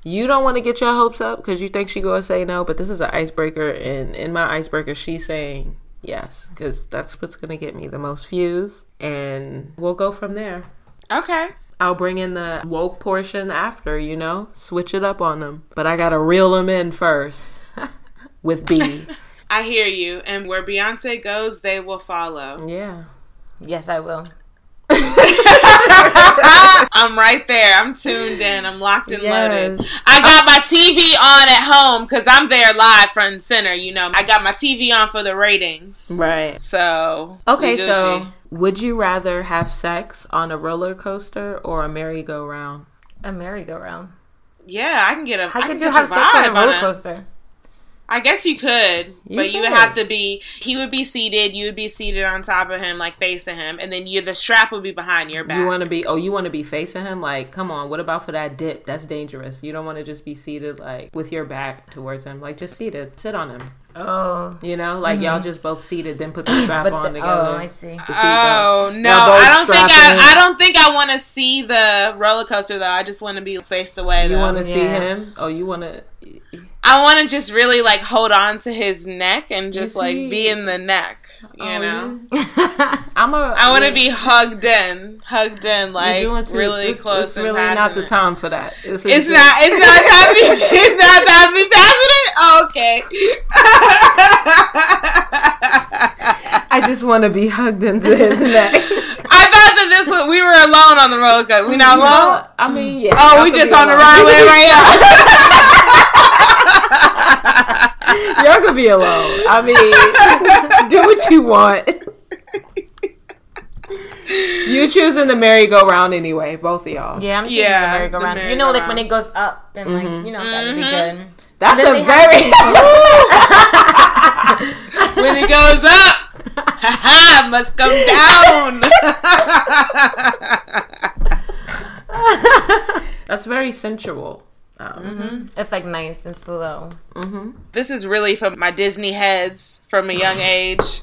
Speaker 2: You don't want to get your hopes up because you think she gonna say no, but this is an icebreaker, and in my icebreaker, she's saying yes because that's what's gonna get me the most views, and we'll go from there.
Speaker 1: Okay.
Speaker 2: I'll bring in the woke portion after, you know, switch it up on them, but I gotta reel them in first with B.
Speaker 1: I hear you. And where Beyonce goes, they will follow.
Speaker 2: yeah.
Speaker 3: Yes, I will.
Speaker 1: I'm right there. I'm tuned in. I'm locked and loaded. I got my TV on at home because I'm there live front and center. You know, I got my TV on for the ratings.
Speaker 2: Right.
Speaker 1: So
Speaker 2: Okay, so would you rather have sex on a roller coaster or a merry-go-round?
Speaker 3: A merry-go-round.
Speaker 1: yeah, I can get a.
Speaker 3: How
Speaker 1: I
Speaker 3: could
Speaker 1: can
Speaker 3: you
Speaker 1: get
Speaker 3: have
Speaker 1: your
Speaker 3: sex on a
Speaker 1: vibe
Speaker 3: roller
Speaker 1: it.
Speaker 3: coaster?
Speaker 1: I guess you could,
Speaker 2: You
Speaker 1: but you would have to be. He would be seated. You would be seated on top of him, like facing him, and then you the strap would be behind your back.
Speaker 2: You want to be? Oh, you want to be facing him? Like, come on. What about for that dip? That's dangerous. You don't want to just be seated like with your back towards him. Like, just seated. Sit on him.
Speaker 3: Oh.
Speaker 2: You know, like y'all mm-hmm. just both seated, then put the strap
Speaker 3: But
Speaker 2: on together.
Speaker 3: oh, I see.
Speaker 1: Oh no! I don't think
Speaker 2: strapping in.
Speaker 1: I. I don't think I want to see the roller coaster though. I just want to be faced away.
Speaker 2: You want to see him? Oh, you want to?
Speaker 1: I want to just really like hold on to his neck and just like
Speaker 2: see?
Speaker 1: be in the neck. You
Speaker 2: Oh,
Speaker 1: know,
Speaker 2: I'm a.
Speaker 1: I want to be hugged in, hugged in, like
Speaker 2: doing
Speaker 1: really
Speaker 2: it's,
Speaker 1: close.
Speaker 2: It's
Speaker 1: and
Speaker 2: really not the time for that. It's,
Speaker 1: It's not. It's not time. be- It's not time to be passionate. Oh, okay.
Speaker 2: I just want to be hugged into his neck.
Speaker 1: I thought that this was we were alone on the roller coaster. We not alone.
Speaker 2: I mean, yeah.
Speaker 1: Oh,
Speaker 2: y'all
Speaker 1: we just on the
Speaker 2: alone.
Speaker 1: runway right now.
Speaker 2: Y'all could be alone. I mean, do what you want. You choosing the merry-go-round anyway, both of y'all.
Speaker 3: Yeah, I'm choosing
Speaker 1: Yeah,
Speaker 3: the merry-go-round.
Speaker 1: the
Speaker 3: You know, like when it goes up and like you know that'd be
Speaker 1: Mm-hmm.
Speaker 3: good.
Speaker 2: That's a
Speaker 3: then they have-
Speaker 2: very.
Speaker 1: when it goes up, haha, must come down.
Speaker 2: That's very sensual. Um,
Speaker 3: It's like nice and slow.
Speaker 1: this is really from my Disney heads from a young age.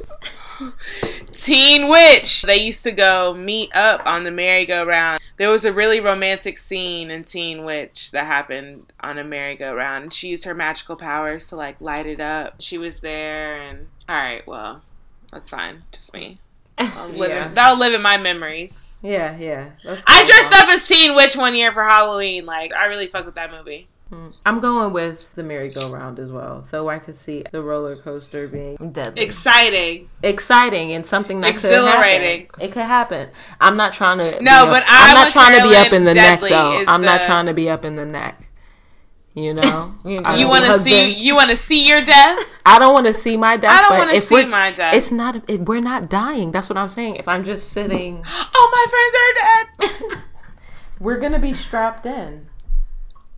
Speaker 1: Teen Witch. They used to go meet up on the merry-go-round. There was a really romantic scene in Teen Witch that happened on a merry-go-round. She used her magical powers to like light it up. She was there, and all right, well, that's fine. Just me. I'll live
Speaker 2: Yeah.
Speaker 1: in, that'll live in my memories.
Speaker 2: Yeah, yeah. That's
Speaker 1: I
Speaker 2: cool.
Speaker 1: dressed up as Teen Witch one year for Halloween. Like, I really fuck with that movie. Mm.
Speaker 2: I'm going with the merry-go-round as well, so I could see the roller coaster being
Speaker 3: Deadly.
Speaker 1: Exciting.
Speaker 2: exciting and something that
Speaker 1: Exhilarating.
Speaker 2: Could happen. It could happen. I'm not trying to.
Speaker 1: No,
Speaker 2: be up-
Speaker 1: but
Speaker 2: I'm
Speaker 1: I'm
Speaker 2: not
Speaker 1: with
Speaker 2: trying to be up in the neck though. I'm not trying to be up in the neck. You know,
Speaker 3: You
Speaker 2: I
Speaker 1: You want to see?
Speaker 2: in.
Speaker 1: You want to see your death?
Speaker 2: I don't want to see my death.
Speaker 1: I don't want to see
Speaker 2: we're-
Speaker 1: my death.
Speaker 2: It's not. It, we're not dying. That's what I'm saying. If I'm just sitting,
Speaker 1: oh, my friends are dead.
Speaker 2: we're gonna be strapped in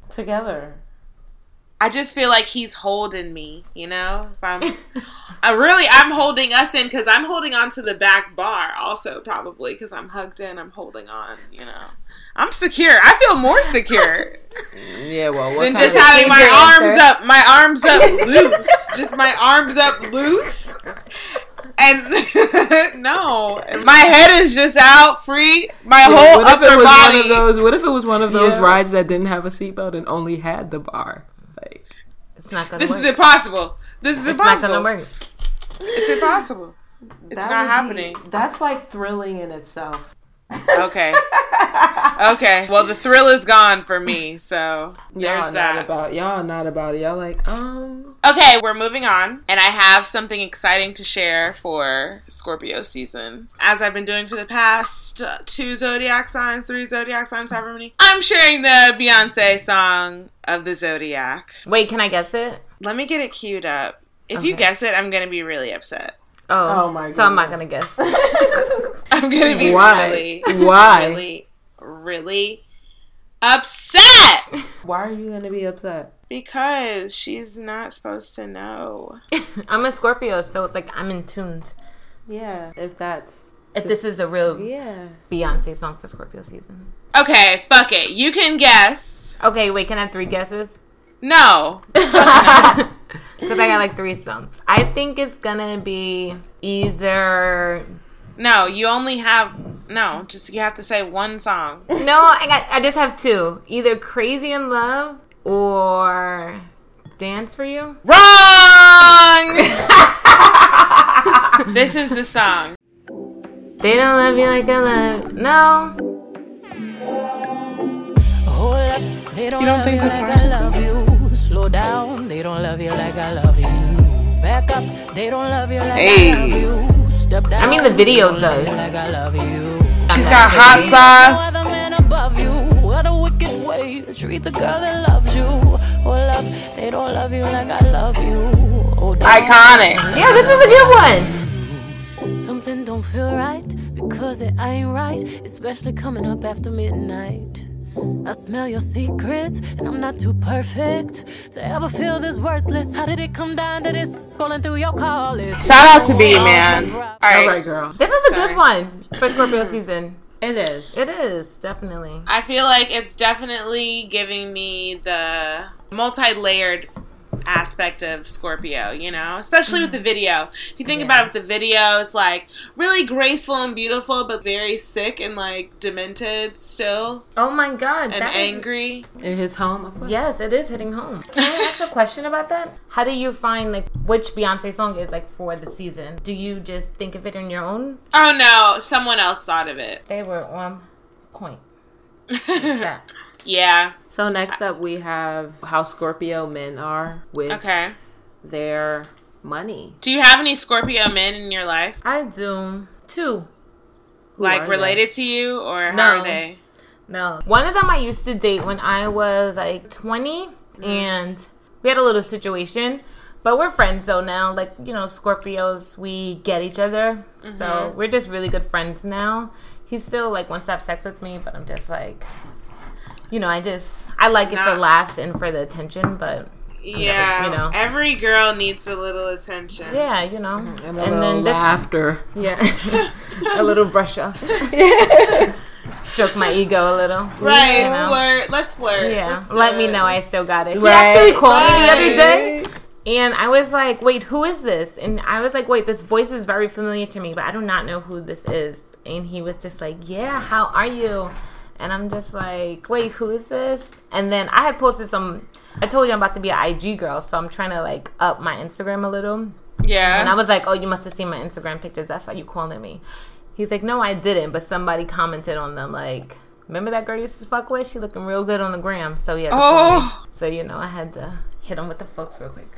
Speaker 2: together.
Speaker 1: I just feel like he's holding me. You know, if I'm, I really, I'm holding us in because I'm holding on to the back bar. Also, probably because I'm hugged in. I'm holding on. You know, I'm secure. I feel more secure
Speaker 2: Yeah. Well, what
Speaker 1: than
Speaker 2: kind
Speaker 1: just
Speaker 2: of-
Speaker 1: having my arms
Speaker 3: answer.
Speaker 1: up. My arms up loose. just my arms up loose. And no, my head is just out free. My whole
Speaker 2: what if it was
Speaker 1: body.
Speaker 2: one of those? What if it was one of those
Speaker 1: Yeah.
Speaker 2: rides that didn't have a seatbelt and only had the bar? Like,
Speaker 3: It's not gonna
Speaker 1: This
Speaker 3: work.
Speaker 1: is impossible. This is
Speaker 3: it's not
Speaker 1: impossible.
Speaker 3: gonna work.
Speaker 1: It's impossible. It's
Speaker 2: that
Speaker 1: not happening.
Speaker 2: be- that's like thrilling in itself.
Speaker 1: Okay. Okay. Well, the thrill is gone for me. So there's
Speaker 2: y'all not
Speaker 1: that.
Speaker 2: about y'all not about it. Y'all like um.
Speaker 1: Okay, we're moving on, and I have something exciting to share for Scorpio season. As I've been doing for the past uh, two zodiac signs, three zodiac signs, however many. I'm sharing the Beyonce song of the zodiac.
Speaker 3: Wait, can I guess it?
Speaker 1: Let me get it queued up. If you guess it, I'm gonna be really upset.
Speaker 3: Oh,
Speaker 2: Oh my
Speaker 3: So I'm not gonna guess.
Speaker 1: I'm gonna be
Speaker 2: Why?
Speaker 1: really,
Speaker 2: Why?
Speaker 1: really, really upset
Speaker 2: Why are you gonna be upset?
Speaker 1: because she's not supposed to know.
Speaker 3: I'm a Scorpio, so it's like I'm in tuned.
Speaker 2: Yeah, if that's
Speaker 3: If this is a real
Speaker 2: yeah.
Speaker 3: Beyonce song for Scorpio season.
Speaker 1: Okay, fuck it. You can guess.
Speaker 3: Okay, wait, can I have three guesses?
Speaker 1: No.
Speaker 3: Because I got like three songs. I think it's gonna be either.
Speaker 1: No, you only have no. Just you have to say one song.
Speaker 3: No, I got. I just have two. Either Crazy in Love or Dance for You.
Speaker 1: Wrong. this is the song.
Speaker 3: They don't love you like I love. you. No.
Speaker 4: Hold up, they don't,
Speaker 1: You don't
Speaker 4: love
Speaker 1: think
Speaker 4: you
Speaker 1: that's
Speaker 4: like
Speaker 1: right?
Speaker 4: I love you. Slow down, they don't love you like I love you. Back up, they don't love you like
Speaker 1: Hey.
Speaker 4: I love you. Step down,
Speaker 3: I mean, the video
Speaker 4: they don't love
Speaker 3: does.
Speaker 4: like I love you.
Speaker 1: She's got hot
Speaker 4: No
Speaker 1: sauce.
Speaker 4: other man above you. What a wicked way to treat the girl that loves you. Oh, Hold up, they don't love you like I love you. Oh.
Speaker 1: Iconic.
Speaker 3: Yeah, this is a good one.
Speaker 4: Something don't feel right because it ain't right, especially coming up after midnight. I smell your secrets, and I'm not too perfect to ever feel this worthless. How did it come down to this? Scrolling through your call list.
Speaker 1: Shout out to B man. All
Speaker 2: All
Speaker 1: right.
Speaker 2: right, girl.
Speaker 3: This is a
Speaker 1: Sorry.
Speaker 3: good one for Scorpio season.
Speaker 2: It is.
Speaker 3: It is definitely.
Speaker 1: I feel like it's definitely giving me the multi-layered aspect of Scorpio, you know, especially with the mm. video. If you think about it with the video, it's like really graceful and beautiful, but very sick and like demented still
Speaker 3: Oh my god,
Speaker 1: and
Speaker 3: that is-
Speaker 1: angry.
Speaker 2: It hits home. Of course.
Speaker 3: Yes, it is hitting home. Can I ask a question about that? How do you find like which Beyonce song is like for the season? Do you just think of it on your own?
Speaker 1: Oh no, someone else thought of it.
Speaker 3: They were on point. Yeah.
Speaker 1: yeah.
Speaker 2: So next up, we have how Scorpio men are with
Speaker 1: Okay.
Speaker 2: their money.
Speaker 1: Do you have any Scorpio men in your life?
Speaker 3: I do two.
Speaker 1: like
Speaker 2: are they?
Speaker 1: related to you or how
Speaker 3: No.
Speaker 1: are they?
Speaker 3: No. One of them I used to date when I was like 20 mm-hmm. and we had a little situation. But we're friends though now. Like, you know, Scorpios, we get each other. So mm-hmm. we're just really good friends now. He still like wants to have sex with me, but I'm just like you know, I just I like it for laughs and for the attention, but
Speaker 1: Yeah.
Speaker 3: you know.
Speaker 1: Every girl needs a little attention.
Speaker 3: yeah, you know. Mm-hmm.
Speaker 2: And, a little
Speaker 3: this
Speaker 2: laughter.
Speaker 3: yeah. a little brush off. Stroke my ego a little.
Speaker 1: Right,
Speaker 3: You know?
Speaker 1: flirt. Let's flirt.
Speaker 3: Yeah,
Speaker 1: Let's
Speaker 3: let me
Speaker 1: it.
Speaker 3: know I still got it. He actually called me the other day, and I was like, "Wait, who is this?" And I was like, "Wait, this voice is very familiar to me, but I do not know who this is." And he was just like, "Yeah, how are you?" And I'm just like, "Wait, who is this?" And then I had posted some. I told you I'm about to be an IG girl, so I'm trying to like up my Instagram a little.
Speaker 1: Yeah.
Speaker 3: And I was like, "Oh, you must have seen my Instagram pictures. That's why you calling me." He's like, "No, I didn't, but somebody commented on them like." Remember that girl you used to fuck with? She looking real good on the gram. So yeah.
Speaker 1: Oh.
Speaker 3: So you know, I had to hit him with the folks real quick.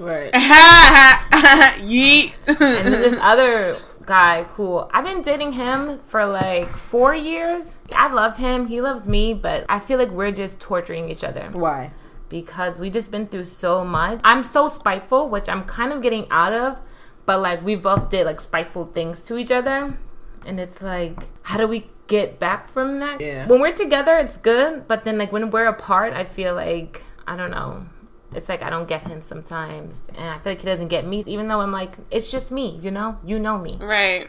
Speaker 2: Right.
Speaker 1: Yeet.
Speaker 3: And then this other guy who I've been dating him for like four years. I love him. He loves me, but I feel like we're just torturing each other
Speaker 2: Why?
Speaker 3: because we just been through so much. I'm so spiteful, which I'm kind of getting out of, but like we both did like spiteful things to each other. And it's like, how do we get back from that?
Speaker 2: Yeah.
Speaker 3: When we're together, it's good, but then like when we're apart, I feel like I don't know. It's like I don't get him sometimes, and I feel like he doesn't get me. Even though I'm like, it's just me, you know. You know me,
Speaker 1: right.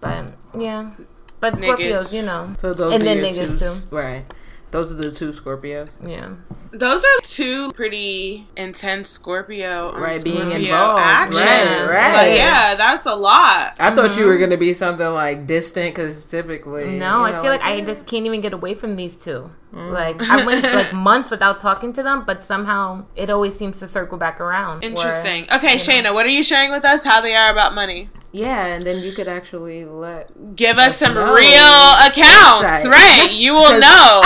Speaker 3: but yeah. But
Speaker 1: Niggas.
Speaker 3: Scorpios, you know.
Speaker 2: So those
Speaker 3: And
Speaker 2: are
Speaker 3: then niggas,
Speaker 2: two,
Speaker 3: too.
Speaker 2: Right. Those are the two Scorpios.
Speaker 3: Yeah.
Speaker 1: Those are two pretty intense Scorpio, on
Speaker 2: Right, being
Speaker 1: Scorpio
Speaker 2: involved.
Speaker 1: action.
Speaker 2: Right, right.
Speaker 1: Like, yeah, that's a lot.
Speaker 2: I thought you were mm-hmm. gonna be something like distant because typically.
Speaker 3: No,
Speaker 2: you know,
Speaker 3: I feel like I just can't even get away from these two. Like I went like months without talking to them, but somehow it always seems to circle back around. where-
Speaker 1: Interesting. Okay, Shayna, what are you sharing with us? How they are about money?
Speaker 2: Yeah, and then you could actually let.
Speaker 1: Give us some
Speaker 2: know.
Speaker 1: real accounts,
Speaker 2: Right.
Speaker 1: right? You will know.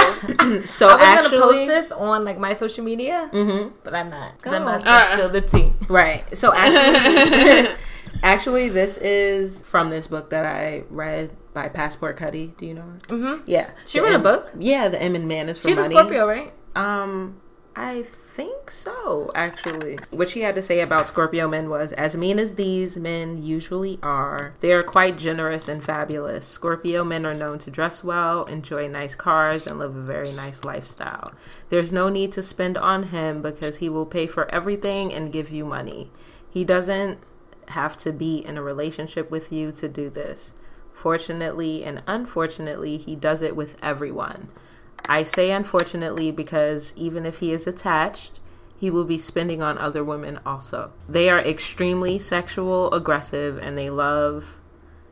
Speaker 2: So
Speaker 3: I was
Speaker 2: actually,
Speaker 3: gonna post this on like my social media,
Speaker 2: Mhm.
Speaker 3: but I'm not because I'm
Speaker 2: Oh.
Speaker 3: not gonna spill the tea.
Speaker 2: Right. So actually, actually, this is from this book that I read by Passport Cuddy. Do you know her?
Speaker 3: Mm-hmm.
Speaker 2: Yeah.
Speaker 3: She
Speaker 2: The
Speaker 3: wrote a
Speaker 2: M-
Speaker 3: book?
Speaker 2: Yeah, the M and Man is for
Speaker 3: She's
Speaker 2: money.
Speaker 3: a Scorpio, right?
Speaker 2: Um, I think so, actually. What she had to say about Scorpio men was as mean as these men usually are, they are quite generous and fabulous. Scorpio men are known to dress well, enjoy nice cars, and live a very nice lifestyle. There's no need to spend on him because he will pay for everything and give you money. He doesn't have to be in a relationship with you to do this. Fortunately and unfortunately, he does it with everyone. I say unfortunately because even if he is attached, he will be spending on other women also. They are extremely sexual, aggressive, and they love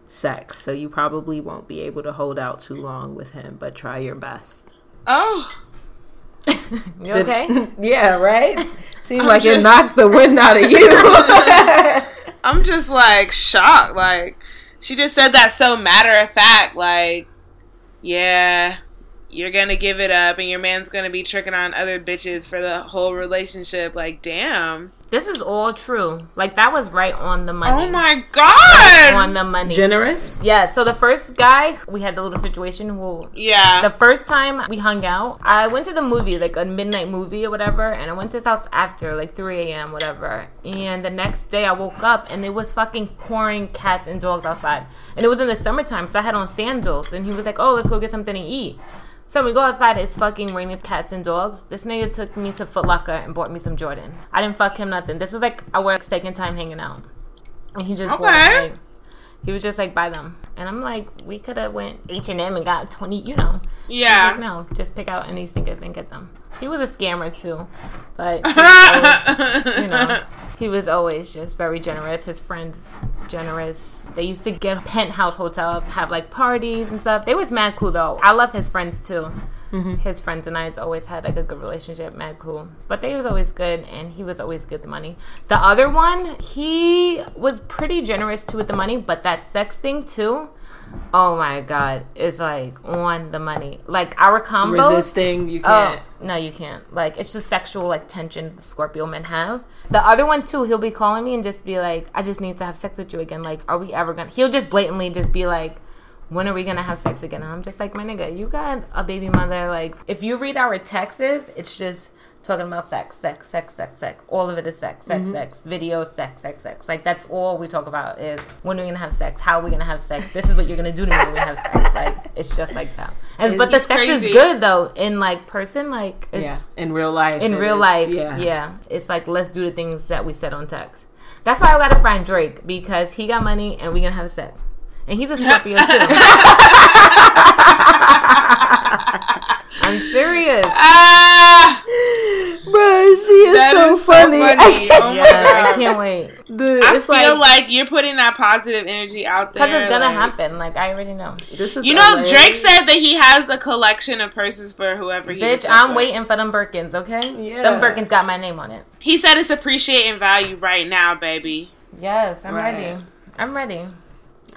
Speaker 2: sex. So you probably won't be able to hold out too long with him, but try your best.
Speaker 1: Oh,
Speaker 3: You okay?
Speaker 2: yeah, right? Seems
Speaker 1: I'm
Speaker 2: like it knocked the wind out of you.
Speaker 1: I'm just like shocked. Like she just said that so matter of fact. Like, yeah, you're gonna give it up, and your man's gonna be tricking on other bitches for the whole relationship. Like, damn.
Speaker 3: this is all true. Like that was right on the money.
Speaker 1: Oh my god.
Speaker 3: On the money.
Speaker 2: Generous?
Speaker 3: yeah. So the first guy, we had the little situation. Who
Speaker 1: yeah.
Speaker 3: the first time we hung out, I went to the movie, like a midnight movie or whatever, and I went to his house after like 3 a.m. whatever. And the next day I woke up and it was fucking pouring cats and dogs outside, and it was in the summertime, so I had on sandals, and he was like, "Oh, let's go get something to eat." So we go outside, it's fucking raining cats and dogs. This nigga took me to Foot Locker and bought me some Jordan. I didn't fuck him nothing. This was like our second time hanging out, and he just bought
Speaker 1: Okay.
Speaker 3: them, like, he was just like buy them, and I'm like, we could have went H and M and got twenty, you know.
Speaker 1: Yeah.
Speaker 3: like, no, just pick out any sneakers and get them. He was a scammer too, but always, you know, he was always just very generous. His friends generous. They used to get penthouse hotels, have like parties and stuff. They was mad cool though. I love his friends too. Mm-hmm. His friends and I always had like a good relationship, mad cool. But they was always good, and he was always good with the money. The other one, he was pretty generous too with the money, but that sex thing too. Oh my god, is like on the money. Like our combos.
Speaker 2: Resisting, you
Speaker 3: Oh
Speaker 2: can't.
Speaker 3: no, you can't. Like it's just sexual like tension the Scorpio men have. The other one too, he'll be calling me and just be like, "I just need to have sex with you again." Like, are we ever gonna? He'll just blatantly just be like, "When are we gonna have sex again?" And I'm just like, "My nigga, you got a baby mother." Like, if you read our texts, it's just talking about sex, sex, sex, sex, sex. All of it is sex, sex, mm-hmm. sex. Video, sex, sex, sex. Like that's all we talk about is when are we gonna have sex? How are we gonna have sex? This is what you're gonna do to me when we have sex. Like it's just like that. And but the sex
Speaker 1: crazy.
Speaker 3: is good though in like person. Like it's,
Speaker 2: Yeah, in real life.
Speaker 3: in real
Speaker 2: is-
Speaker 3: life,
Speaker 2: yeah.
Speaker 3: yeah. It's like let's do the things that we said on text. That's why I gotta find Drake because he got money and we gonna have sex. And he's a Scorpio too. I'm serious.
Speaker 1: Ah,
Speaker 2: Bro, she is so
Speaker 1: is
Speaker 2: funny.
Speaker 1: so funny. Oh my
Speaker 3: Yeah, I can't wait.
Speaker 2: The-
Speaker 1: I feel
Speaker 2: like,
Speaker 1: like, you're putting that positive energy out there.
Speaker 3: Because it's gonna
Speaker 1: like-
Speaker 3: happen. Like I already know.
Speaker 2: this is
Speaker 1: You know,
Speaker 2: LA.
Speaker 1: Drake said that he has a collection of purses for whoever he.
Speaker 3: Bitch, I'm
Speaker 1: with.
Speaker 3: waiting for them Birkins, okay?
Speaker 2: Yeah.
Speaker 3: Them Birkins got my name on it.
Speaker 1: He said it's appreciating value right now, baby.
Speaker 3: Yes, I'm
Speaker 2: Right.
Speaker 3: ready. I'm ready.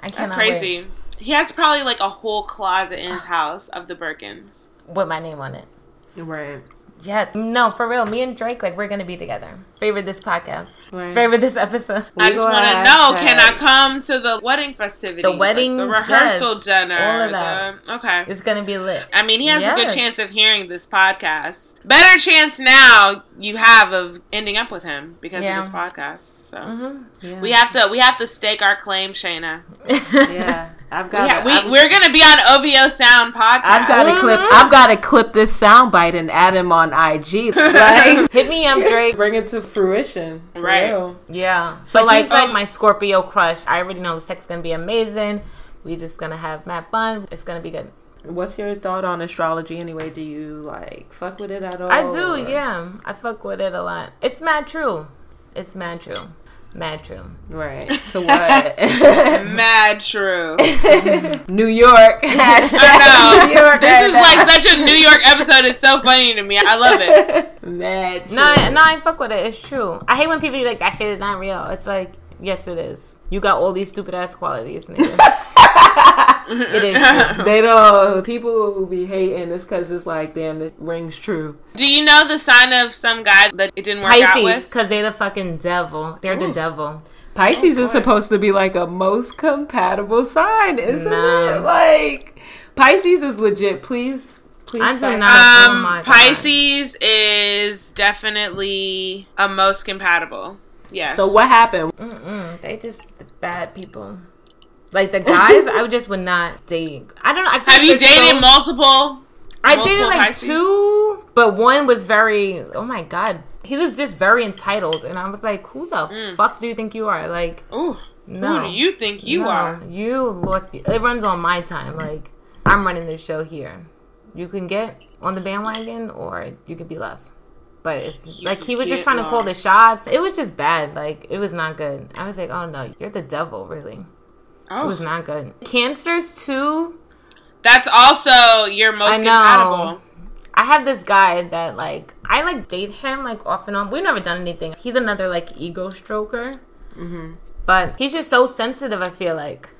Speaker 3: I
Speaker 1: That's crazy.
Speaker 3: Wait.
Speaker 1: He has probably like a whole closet in his house of the Birkins.
Speaker 3: with my name on it.
Speaker 2: Right.
Speaker 3: Yes. No, for real. Me and Drake, like, we're gonna be together. Favorite this podcast.
Speaker 2: Right.
Speaker 3: Favorite this episode.
Speaker 1: I just want to know:
Speaker 2: to-
Speaker 1: Can I come to the wedding festivities?
Speaker 3: The wedding,
Speaker 1: like the rehearsal
Speaker 3: yes,
Speaker 1: dinner,
Speaker 3: all of that.
Speaker 1: the- okay.
Speaker 3: It's gonna be lit.
Speaker 1: I mean, he has a good chance of hearing this podcast. Better chance now you have of ending up with him because
Speaker 3: Yeah.
Speaker 1: of this podcast. So
Speaker 3: Mm-hmm.
Speaker 2: Yeah.
Speaker 1: we have to we have to stake our claim, Shayna.
Speaker 2: Yeah. I've got.
Speaker 1: Yeah,
Speaker 2: a-
Speaker 1: we
Speaker 2: I've-
Speaker 1: we're gonna be on OVO Sound podcast.
Speaker 2: I've got to clip. I've got to clip this soundbite and add him on IG. Like,
Speaker 3: Hit me up, Drake.
Speaker 2: bring it to fruition.
Speaker 1: Right.
Speaker 2: real.
Speaker 3: Yeah.
Speaker 2: So,
Speaker 3: So
Speaker 2: like,
Speaker 3: like, like
Speaker 1: um,
Speaker 3: my Scorpio crush. I already know the sex is gonna be amazing. We just gonna have mad fun. It's gonna be good.
Speaker 2: What's your thought on astrology anyway? Do you like fuck with it at all?
Speaker 3: I do,
Speaker 2: or-
Speaker 3: yeah. I fuck with it a lot. It's mad true. It's mad true. Mad true.
Speaker 2: Right. To what?
Speaker 1: Mad true.
Speaker 2: New York. Hashtag
Speaker 1: I know.
Speaker 2: New York.
Speaker 1: This is like such a New York episode. It's so funny to me. I love it.
Speaker 2: mad.
Speaker 3: No, I- no, I fuck with it. It's true. I hate when people be like, that shit is not real. It's like, yes, it is. You got all these stupid ass qualities, nigga. it is.
Speaker 2: They don't. People who be hating this because it's like, damn, it rings true.
Speaker 1: Do you know the sign of some guy that it didn't work out
Speaker 3: Pisces,
Speaker 1: with?
Speaker 3: because they're the fucking devil. They're the devil.
Speaker 2: Pisces is supposed to be like a most compatible sign, isn't
Speaker 3: Nah.
Speaker 2: it? Like Pisces is legit. Please, please.
Speaker 3: I do
Speaker 2: fact-
Speaker 3: not- Oh
Speaker 1: Um,
Speaker 3: my God.
Speaker 1: Pisces is definitely a most compatible. Yes.
Speaker 2: So what happened?
Speaker 3: Mm-mm, they just bad people. Like the guys, I just would not date. I don't know. I feel
Speaker 1: Have you dated
Speaker 3: so-
Speaker 1: multiple?
Speaker 3: I
Speaker 1: multiple
Speaker 3: dated like
Speaker 1: Pisces?
Speaker 3: two, but one was very. Oh my god, he was just very entitled, and I was like, "Who the mm. fuck do you think you are?" Like,
Speaker 1: Ooh,
Speaker 3: no,
Speaker 1: who do you think you
Speaker 3: no,
Speaker 1: are?
Speaker 3: You lost. It runs on my time. Like, I'm running this show here. You can get on the bandwagon, or you could be left. But it's like he was just trying to call the shots. It was just bad. Like it was not good. I was like, "Oh no, you're the devil." Really, it
Speaker 1: Oh,
Speaker 3: was not good. Cancers too.
Speaker 1: that's also your most
Speaker 3: I know.
Speaker 1: compatible.
Speaker 3: I have this guy that like I like date him like off and on. We've never done anything. He's another like ego stroker,
Speaker 1: Mm-hmm.
Speaker 3: but he's just so sensitive. I feel like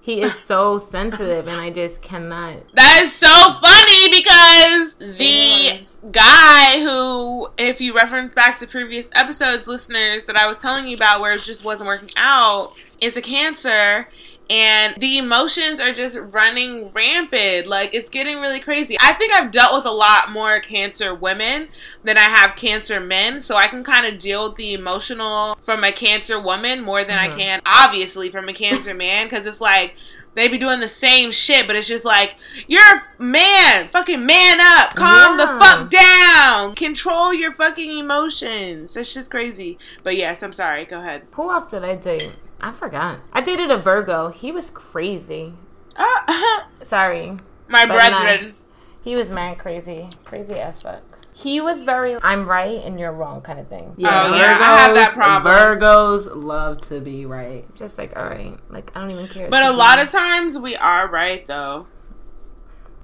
Speaker 3: he is so sensitive, and I just cannot.
Speaker 1: That is so funny because the guy who, if you reference back to previous episodes, listeners, that I was telling you about where it just wasn't working out, is a cancer. And the emotions are just running rampant. Like, it's getting really crazy. I think I've dealt with a lot more cancer women than I have cancer men. So I can kind of deal with the emotional from a cancer woman more than I mm-hmm. can, obviously, from a cancer man. Because it's like, they be doing the same shit, but it's just like, you're a man, fucking man up, calm the fuck down, control your fucking emotions. That's just crazy. But yes, I'm sorry. Go ahead.
Speaker 3: Who else did I date? I forgot. I dated a Virgo. He was crazy.
Speaker 1: Ah,
Speaker 3: Sorry,
Speaker 1: my
Speaker 3: But
Speaker 1: brethren.
Speaker 3: he was mad crazy, crazy as fuck. He was very I'm right and you're wrong kind of thing.
Speaker 1: Oh, yeah, I have that problem.
Speaker 2: Virgos love to be right.
Speaker 3: Just like all right, like I don't even care.
Speaker 1: But a lot of times we are right, though.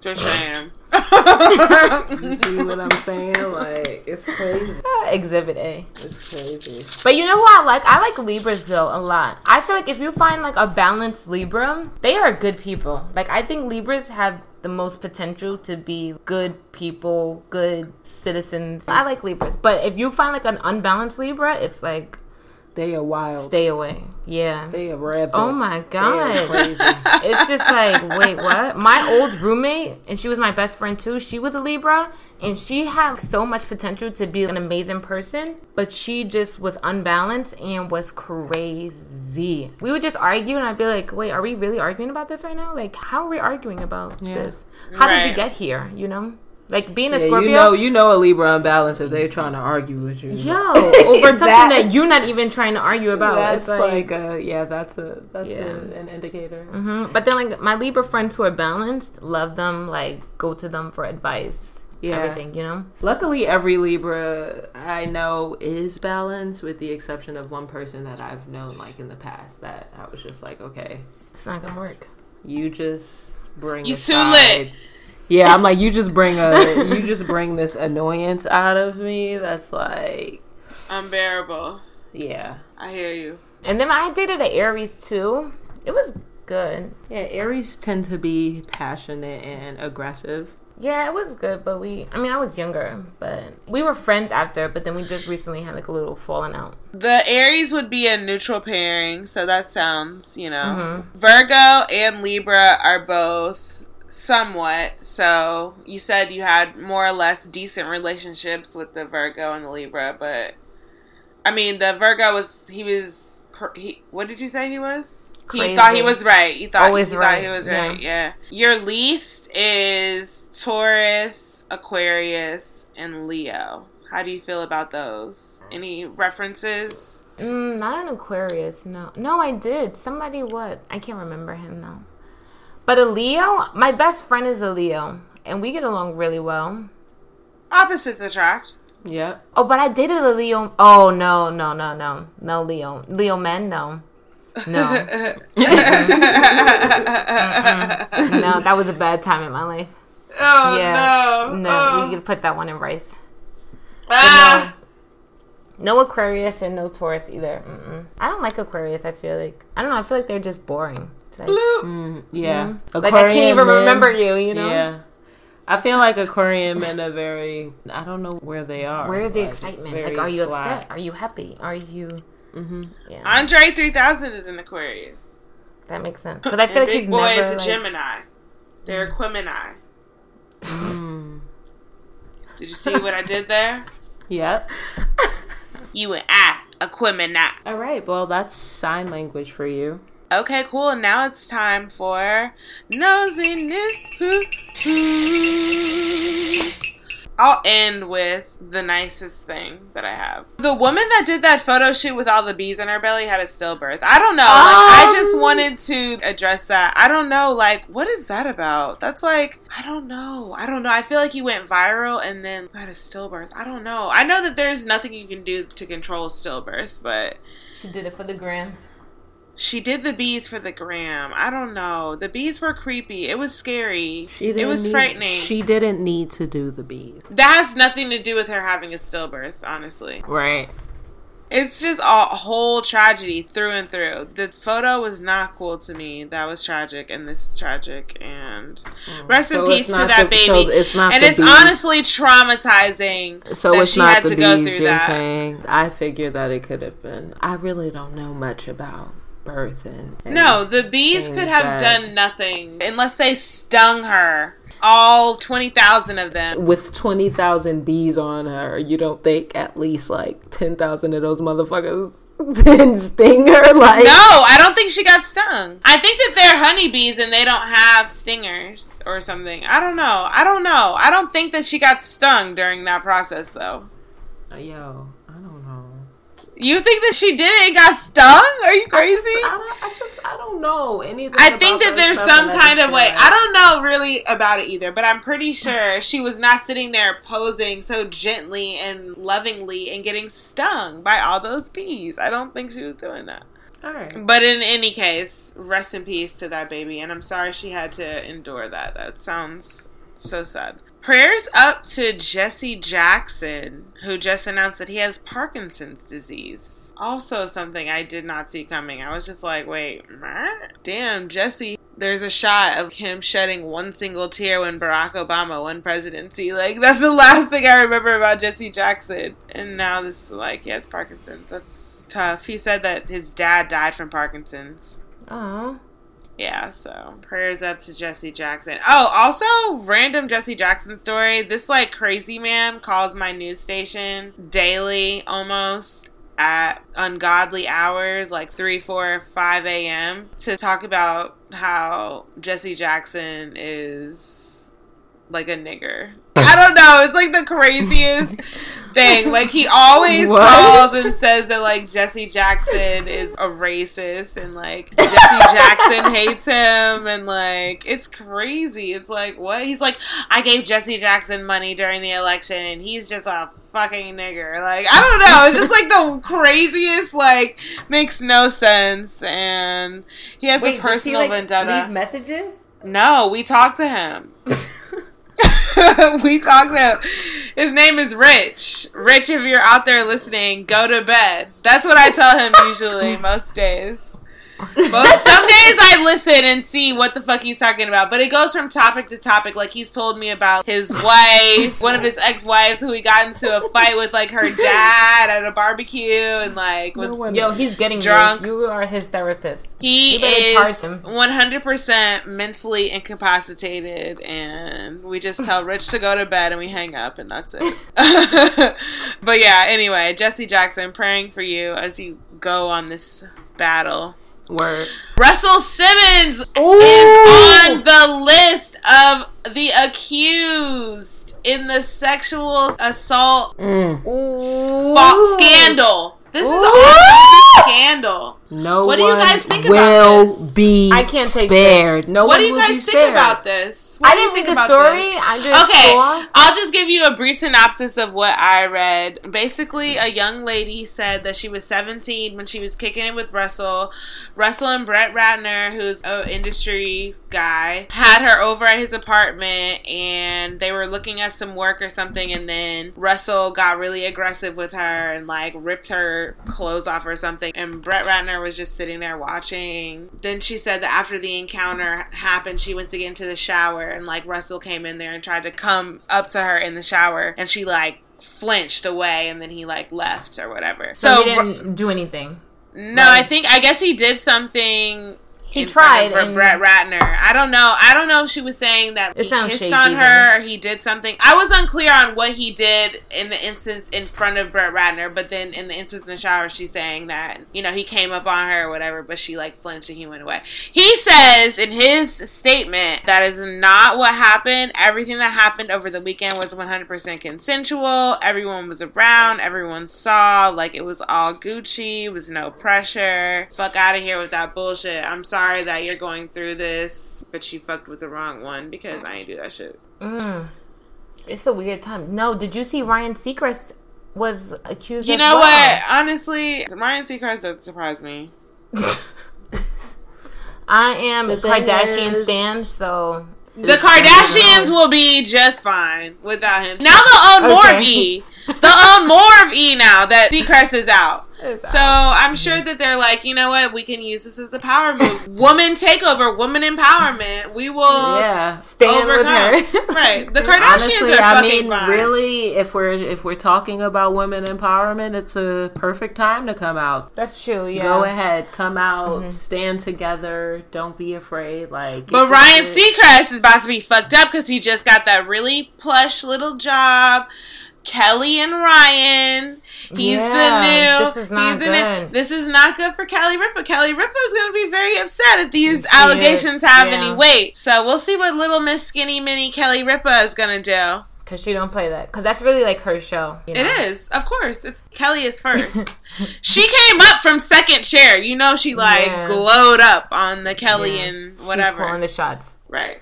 Speaker 1: Just saying.
Speaker 2: You see what I'm saying? Like it's crazy.
Speaker 3: Uh, Exhibit A.
Speaker 2: It's crazy.
Speaker 3: But you know who I like? I like Libras though a lot. I feel like if you find like a balanced Libra, they are good people. Like I think Libras have the most potential to be good people, good citizens. I like Libras. But if you find like an unbalanced Libra, it's like
Speaker 2: They are wild.
Speaker 3: stay away. Yeah.
Speaker 2: They are rampant.
Speaker 3: Oh my
Speaker 2: They are
Speaker 3: god.
Speaker 2: crazy.
Speaker 3: it's just like, wait, what? My old roommate, and she was my best friend too, she was a Libra, and she had so much potential to be an amazing person, but she just was unbalanced and was crazy. We would just argue, and I'd be like, wait, are we really arguing about this right now? Like, how are we arguing about
Speaker 2: Yeah.
Speaker 3: this? How did we get here? You know? Like, being a
Speaker 2: Yeah,
Speaker 3: Scorpio.
Speaker 2: you know, you know a Libra unbalanced if they're trying to argue with you.
Speaker 3: Yo, over something
Speaker 2: That-
Speaker 3: that you're not even trying to argue about.
Speaker 2: That's
Speaker 3: It's
Speaker 2: like, uh, yeah, that's a that's
Speaker 3: Yeah.
Speaker 2: a, an indicator.
Speaker 3: hmm But then, like my Libra friends who are balanced, love them. Like go to them for advice.
Speaker 2: Yeah.
Speaker 3: everything. You know.
Speaker 2: Luckily, every Libra I know is balanced, with the exception of one person that I've known, like in the past, that I was just like, okay,
Speaker 3: It's not gonna work.
Speaker 2: you just bring
Speaker 1: You
Speaker 2: a
Speaker 1: too
Speaker 2: side-
Speaker 1: lit.
Speaker 2: Yeah, I'm like, you just bring a, you just bring this annoyance out of me. That's like,
Speaker 1: Unbearable.
Speaker 2: yeah,
Speaker 1: I hear you.
Speaker 3: And then I dated an Aries too. It was good.
Speaker 2: Yeah, Aries tend to be passionate and aggressive.
Speaker 3: Yeah, it was good, but we, I mean, I was younger, but we were friends after, but then we just recently had like a little falling out.
Speaker 1: The Aries would be a neutral pairing, so that sounds, you know.
Speaker 3: Mm-hmm.
Speaker 1: Virgo and Libra are both somewhat. So you said you had more or less decent relationships with the Virgo and the Libra, but I mean, the Virgo was he was he. What did you say he was? He thought he was right. He thought
Speaker 3: Always
Speaker 1: he
Speaker 3: right,
Speaker 1: thought he was right.
Speaker 3: yeah.
Speaker 1: Yeah. Your least is Taurus, Aquarius, and Leo. How do you feel about those? Any references?
Speaker 3: Mm, not an Aquarius, no. No, I did. Somebody what? I can't remember him though. But a Leo, my best friend is a Leo, and we get along really well.
Speaker 1: Opposites attract.
Speaker 2: Yeah.
Speaker 3: Oh, but I dated a Leo. Oh no, no, no, no, no Leo. Leo men, no, no, no. That was a bad time in my life.
Speaker 1: Oh
Speaker 3: Yeah,
Speaker 1: no!
Speaker 3: no,
Speaker 1: Oh.
Speaker 3: we could put that one in rice.
Speaker 1: Ah!
Speaker 3: No Aquarius and no Taurus either. Mm-mm. I don't like Aquarius. I feel like I don't know. I feel like they're just boring. It's like,
Speaker 1: Bloop.
Speaker 2: Yeah.
Speaker 3: like I can't even
Speaker 2: men-
Speaker 3: remember you. You know.
Speaker 2: Yeah. I feel like Aquarian men are very. I don't know where they are.
Speaker 3: Where is the
Speaker 2: Like,
Speaker 3: excitement? Like, are you
Speaker 2: flat.
Speaker 3: upset? Are you happy? Are you?
Speaker 2: Mm-hmm.
Speaker 3: Yeah,
Speaker 1: Andre three thousand is an Aquarius.
Speaker 3: that makes sense. Because I feel
Speaker 1: And
Speaker 3: like
Speaker 1: Big
Speaker 3: he's
Speaker 1: Boy
Speaker 3: never
Speaker 1: is a
Speaker 3: like,
Speaker 1: Gemini. They're Aquemini.
Speaker 2: Mm.
Speaker 1: Did you see what I did there?
Speaker 2: Yep.
Speaker 1: You and I, Aquemini.
Speaker 2: All right. Well, that's sign language for you.
Speaker 1: Okay, cool. And now it's time for nosy news. I'll end with the nicest thing that I have. The woman that did that photo shoot with all the bees in her belly had a stillbirth. I don't know. Like, I just
Speaker 3: Um.
Speaker 1: wanted to address that. I don't know. Like, what is that about? That's like, I don't know. I don't know. I feel like you went viral and then had a stillbirth. I don't know. I know that there's nothing you can do to control stillbirth, but
Speaker 3: She did it for the gram.
Speaker 1: She did the bees for the gram. I don't know. The bees were creepy. It was scary.
Speaker 2: She
Speaker 1: it
Speaker 2: didn't
Speaker 1: was
Speaker 2: need-
Speaker 1: frightening.
Speaker 2: She didn't need to do the bees.
Speaker 1: that has nothing to do with her having a stillbirth, honestly.
Speaker 2: Right.
Speaker 1: It's just a whole tragedy through and through. The photo was not cool to me. That was tragic, and this is tragic. And rest
Speaker 2: Mm. So
Speaker 1: in peace to that
Speaker 2: the- so
Speaker 1: baby.
Speaker 2: it's not
Speaker 1: and it's
Speaker 2: bees.
Speaker 1: honestly traumatizing.
Speaker 2: So
Speaker 1: that
Speaker 2: it's
Speaker 1: she
Speaker 2: not
Speaker 1: had
Speaker 2: the bees
Speaker 1: through
Speaker 2: you're
Speaker 1: that.
Speaker 2: saying. I figured that it could have been. I really don't know much about birth and, and
Speaker 1: No, the bees could have
Speaker 2: that-
Speaker 1: done nothing unless they stung her. All twenty thousand of them.
Speaker 2: with 20,000 bees on her, you don't think at least like 10,000 of those motherfuckers didn't sting her? Like,
Speaker 1: No, I don't think she got stung. I think that they're honeybees and they don't have stingers or something. I don't know. I don't know. I don't think that she got stung during that process though.
Speaker 2: yo, I don't know.
Speaker 1: You think that she did it and got stung? Are you
Speaker 2: I
Speaker 1: crazy?
Speaker 2: just, I, don't, I just, I don't know anything.
Speaker 1: I think that there's some kind of way. I don't know really about it either, but I'm pretty sure she was not sitting there posing so gently and lovingly and getting stung by all those bees. I don't think she was doing that.
Speaker 2: All right.
Speaker 1: But in any case, rest in peace to that baby, and I'm sorry she had to endure that. That sounds so sad. Prayers up to Jesse Jackson, who just announced that he has Parkinson's disease. Also, something I did not see coming. I was just like, wait, what? damn, Jesse. There's a shot of him shedding one single tear when Barack Obama won presidency. Like, that's the last thing I remember about Jesse Jackson. And now this, is like, he has Parkinson's. That's tough. He said that his dad died from Parkinson's.
Speaker 3: Oh,
Speaker 1: Yeah, so prayers up to Jesse Jackson. Oh, also random Jesse Jackson story. This like crazy man calls my news station daily almost at ungodly hours, like 3, 4, 5 a.m., to talk about how Jesse Jackson is like a nigger. I don't know. It's like the craziest thing. Like he always
Speaker 2: What?
Speaker 1: calls and says that like Jesse Jackson is a racist and like Jesse Jackson hates him and like it's crazy. It's like what? He's like I gave Jesse Jackson money during the election and he's just a fucking nigger. Like I don't know. It's just like the craziest like makes no sense and he has
Speaker 3: wait,
Speaker 1: a
Speaker 3: does he
Speaker 1: personal
Speaker 3: like
Speaker 1: vendetta.
Speaker 3: leave messages?
Speaker 1: No, we talked to him. we talked to him. His name is Rich. Rich, if you're out there listening, go to bed. That's what I tell him usually most days. But some days listen and see what the fuck he's talking about. But it goes from topic to topic. Like he's told me about his wife, one of his ex-wives, who he got into a fight with, like her dad at a barbecue, and like was
Speaker 3: Yo, he's getting
Speaker 1: Drunk.
Speaker 3: You. You are his therapist.
Speaker 1: he
Speaker 3: You better charge
Speaker 1: is one hundred percent mentally incapacitated, and we just tell Rich to go to bed and we hang up, and that's it. but yeah, anyway, Jesse Jackson, praying for you as you go on this battle.
Speaker 2: Word.
Speaker 1: Russell Simmons is on the list of the accused in the sexual assault
Speaker 2: Mm.
Speaker 1: fa- scandal. This is a scandal.
Speaker 2: No
Speaker 1: What do you guys think about
Speaker 2: will
Speaker 1: this?
Speaker 2: be
Speaker 3: I can't take
Speaker 2: spared. No
Speaker 1: What
Speaker 2: one
Speaker 1: do you
Speaker 2: will
Speaker 1: guys think about this? What
Speaker 3: I
Speaker 1: do you
Speaker 3: didn't read
Speaker 1: think
Speaker 3: the
Speaker 1: about
Speaker 3: story.
Speaker 1: this?
Speaker 3: I just
Speaker 1: Okay,
Speaker 3: saw.
Speaker 1: I'll just give you a brief synopsis of what I read. Basically, a young lady said that she was 17 when she was kicking it with Russell. Russell and Brett Ratner, who's an industry guy, had her over at his apartment and they were looking at some work or something. And then Russell got really aggressive with her and like ripped her clothes off or something. And Brett Ratner was just sitting there watching. Then she said that after the encounter happened, she went to get into the shower and like Russell came in there and tried to come up to her in the shower and she like flinched away and then he like left or whatever.
Speaker 3: So,
Speaker 1: So,
Speaker 3: he didn't do anything.
Speaker 1: no, I think I guess he did something.
Speaker 3: He
Speaker 1: in front
Speaker 3: tried
Speaker 1: of Bre-
Speaker 3: and-
Speaker 1: Brett Ratner. I don't know. I don't know if she was saying that
Speaker 3: It
Speaker 1: he kissed
Speaker 3: shady
Speaker 1: on her or he did something. I was unclear on what he did in the instance in front of Brett Ratner, but then in the instance in the shower, she's saying that you know he came up on her or whatever, but she like flinched and he went away. He says in his statement that is not what happened. Everything that happened over the weekend was 100% consensual. Everyone was around. Everyone saw. Like it was all Gucci. It was no pressure. Fuck out of here with that bullshit. I'm sorry that you're going through this, but you fucked with the wrong one because I ain't do that shit.
Speaker 3: Mm. It's a weird time. No, did you see Ryan Seacrest was accused?
Speaker 1: You know
Speaker 3: well?
Speaker 1: what? Honestly, Ryan Seacrest doesn't surprise me.
Speaker 3: I am a
Speaker 2: The thing
Speaker 3: Kardashian
Speaker 2: is-
Speaker 3: stan, so
Speaker 1: The Kardashians will be just fine without him. Now they'll own more of E. They'll own more of E now that Seacrest is out. So I'm sure that they're like, you know what, we can use this as a power move. Woman takeover, woman empowerment. We will
Speaker 2: Yeah.
Speaker 3: stand with her.
Speaker 1: right. The Kardashians
Speaker 2: Honestly,
Speaker 1: are
Speaker 2: I
Speaker 1: fucking
Speaker 2: mean,
Speaker 1: fine.
Speaker 2: really, if we're if we're talking about women empowerment, it's a perfect time to come out.
Speaker 3: That's true. Yeah.
Speaker 2: Go ahead, come out,
Speaker 1: Mm-hmm.
Speaker 2: stand together. Don't be afraid. Like,
Speaker 1: But Ryan Seacrest is about to be fucked up because he just got that really plush little job. Kelly and Ryan. He's
Speaker 3: Yeah,
Speaker 1: the new.
Speaker 3: this is not
Speaker 1: the new-
Speaker 3: good.
Speaker 1: this is not good for Kelly Ripa. Kelly Ripa is going to be very upset if these
Speaker 3: She
Speaker 1: allegations
Speaker 3: is,
Speaker 1: have
Speaker 3: yeah.
Speaker 1: any weight. So we'll see what little Miss Skinny Mini Kelly Ripa is going to do.
Speaker 3: Because she don't play that. Because that's really like her show. you know?
Speaker 1: is, of course. It's Kelly is first. she came up from second chair. You know, she like
Speaker 3: Yeah.
Speaker 1: glowed up on the Kelly and
Speaker 3: She's
Speaker 1: whatever.
Speaker 3: calling the shots.
Speaker 1: right.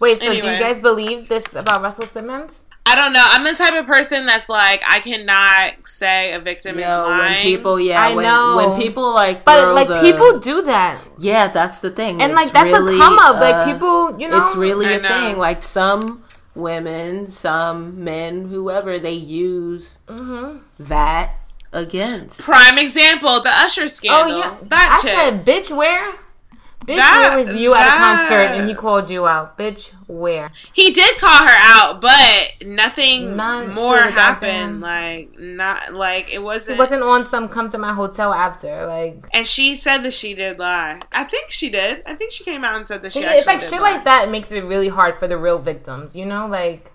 Speaker 3: Wait, so do you guys believe this about Russell Simmons?
Speaker 1: I don't know. I'm the type of person that's like I cannot say a victim is
Speaker 2: Yo, when
Speaker 1: lying.
Speaker 2: people, yeah,
Speaker 3: I
Speaker 2: when,
Speaker 3: know.
Speaker 2: when people like,
Speaker 3: But
Speaker 2: throw
Speaker 3: like
Speaker 2: the-
Speaker 3: people do that,
Speaker 2: yeah, that's the thing,
Speaker 3: and
Speaker 2: It's
Speaker 3: like that's
Speaker 2: really,
Speaker 3: a come up. Like
Speaker 2: uh,
Speaker 3: people, you know,
Speaker 2: it's really
Speaker 1: I
Speaker 2: a
Speaker 1: know.
Speaker 2: thing. Like some women, some men, whoever they use
Speaker 3: Mm-hmm.
Speaker 2: that against.
Speaker 1: Prime example, the Usher
Speaker 3: Oh
Speaker 1: scandal.
Speaker 3: yeah,
Speaker 1: That
Speaker 3: I
Speaker 1: chick.
Speaker 3: said, bitch, where? Bitch,
Speaker 1: That-
Speaker 3: where was you at a concert and he called you out? Bitch, where?
Speaker 1: he did call her out, but nothing
Speaker 3: Not
Speaker 1: more happened. Like not like it wasn't.
Speaker 3: wasn't on some come to my hotel after. Like
Speaker 1: and she said that she did lie. I think she did. I think she came out and said that she.
Speaker 3: It's like shit
Speaker 1: lie.
Speaker 3: like that makes it really hard for the real victims, you know? Like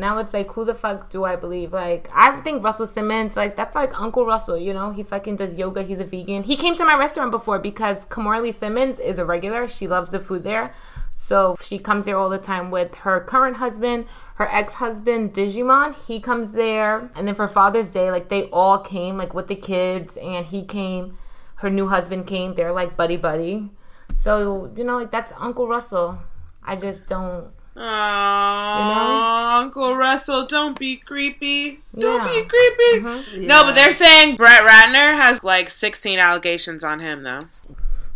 Speaker 3: now it's like who the fuck do I believe? Like I think Russell Simmons, like that's like Uncle Russell, you know? He fucking does yoga, he's a vegan. He came to my restaurant before because Kimora Lee Simmons is a regular. She loves the food there. So she comes there all the time with her current husband, her ex-husband Djimon. He comes there, and then for Father's Day, like they all came, like with the kids, and he came. Her new husband came. They're like buddy buddy. So you know, like that's Uncle Russell. I just don't.
Speaker 1: Aww, Uncle Russell, don't be creepy. Don't
Speaker 3: Yeah.
Speaker 1: be creepy. No, but they're saying Brett Ratner has like 16 allegations on him, though.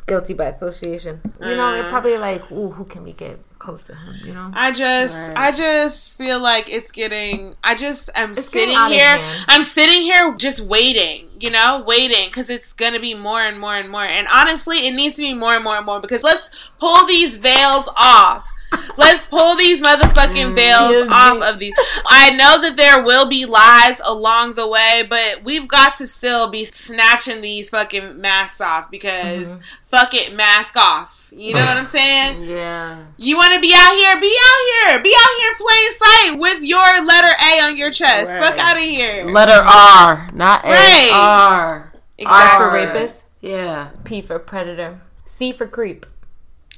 Speaker 3: Guilty by association. You know, they're
Speaker 1: Uh.
Speaker 3: probably like, ooh, who can we get close to him. You know.
Speaker 1: I just,
Speaker 2: Right.
Speaker 1: I just feel like it's getting. I just am
Speaker 3: It's
Speaker 1: sitting
Speaker 3: getting out of
Speaker 1: here. I'm sitting here just waiting. You know, waiting because it's gonna be more and more and more. And honestly, it needs to be more and more and more because let's pull these veils off. Let's pull these motherfucking veils
Speaker 3: Yeah,
Speaker 1: off of these. I know that there will be lies along the way, but we've got to still be snatching these fucking masks off because
Speaker 3: Mm-hmm.
Speaker 1: fuck it, mask off. You know what I'm saying?
Speaker 2: Yeah.
Speaker 1: You want to be out here? Be out here. Be out here in plain sight with your letter A on your chest.
Speaker 2: Right.
Speaker 1: Fuck out of here.
Speaker 2: Letter R, not A.
Speaker 1: Right.
Speaker 2: R.
Speaker 3: R for rapist.
Speaker 2: Yeah.
Speaker 3: P for predator. C for creep.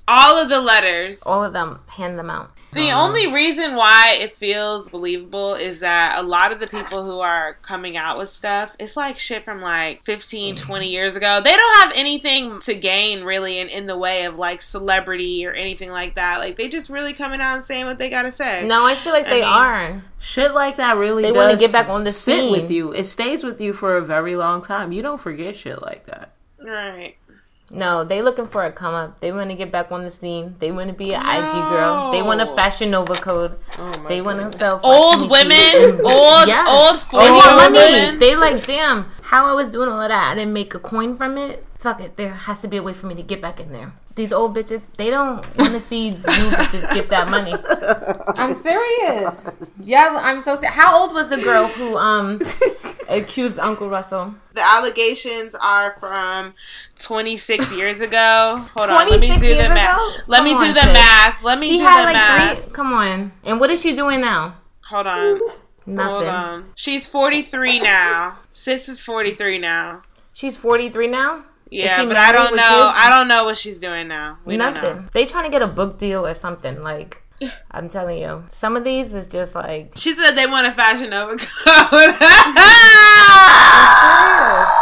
Speaker 1: All of the letters.
Speaker 3: All of them. Hand them out.
Speaker 1: The uh-huh. only reason why it feels believable is that a lot of the people who are coming out with stuff, it's like shit from like 15, mm-hmm. 20 years ago. They don't have anything to gain really in, in the way of like celebrity or anything like that. Like they just really coming out and saying what they gotta say.
Speaker 3: No, I feel like
Speaker 1: I
Speaker 3: they
Speaker 1: mean-
Speaker 3: are.
Speaker 2: Shit like that really
Speaker 3: They
Speaker 2: does
Speaker 3: wanna get back on the
Speaker 2: sit
Speaker 3: scene.
Speaker 2: with you. It stays with you for a very long time. You don't forget shit like that.
Speaker 1: Right.
Speaker 3: No, they looking for a come up. They want to get back on the scene. They want to be an IG girl. They want a Fashion Nova code.
Speaker 2: Oh my
Speaker 3: They want to sell
Speaker 1: Old women, old,
Speaker 3: Yes.
Speaker 1: old
Speaker 3: They
Speaker 1: 40 year old women.
Speaker 3: They like, damn, how I was doing all of that. I didn't make a coin from it. Fuck it. There has to be a way for me to get back in there. These old bitches, they don't want to see new bitches get that money. I'm serious. Yeah, I'm so serious. How old was the girl who um accused Uncle Russell?
Speaker 1: The allegations are from 26 years ago. Hold on, let me do the math.
Speaker 3: ago?
Speaker 1: Let me do
Speaker 3: on,
Speaker 1: the
Speaker 3: sis.
Speaker 1: math. Let me
Speaker 3: He
Speaker 1: do
Speaker 3: had
Speaker 1: the
Speaker 3: like
Speaker 1: math.
Speaker 3: three. Come on. And what is she doing now?
Speaker 1: Hold on. Hold
Speaker 3: Nothing.
Speaker 1: on. She's 43 now. Sis is 43 now.
Speaker 3: She's 43 now.
Speaker 1: Yeah, but I don't know.
Speaker 3: kids?
Speaker 1: I don't know what she's doing now. We
Speaker 3: Nothing. They trying to get a book deal or something. Like, I'm telling you, some of these is just like
Speaker 1: She said they want a fashion over code.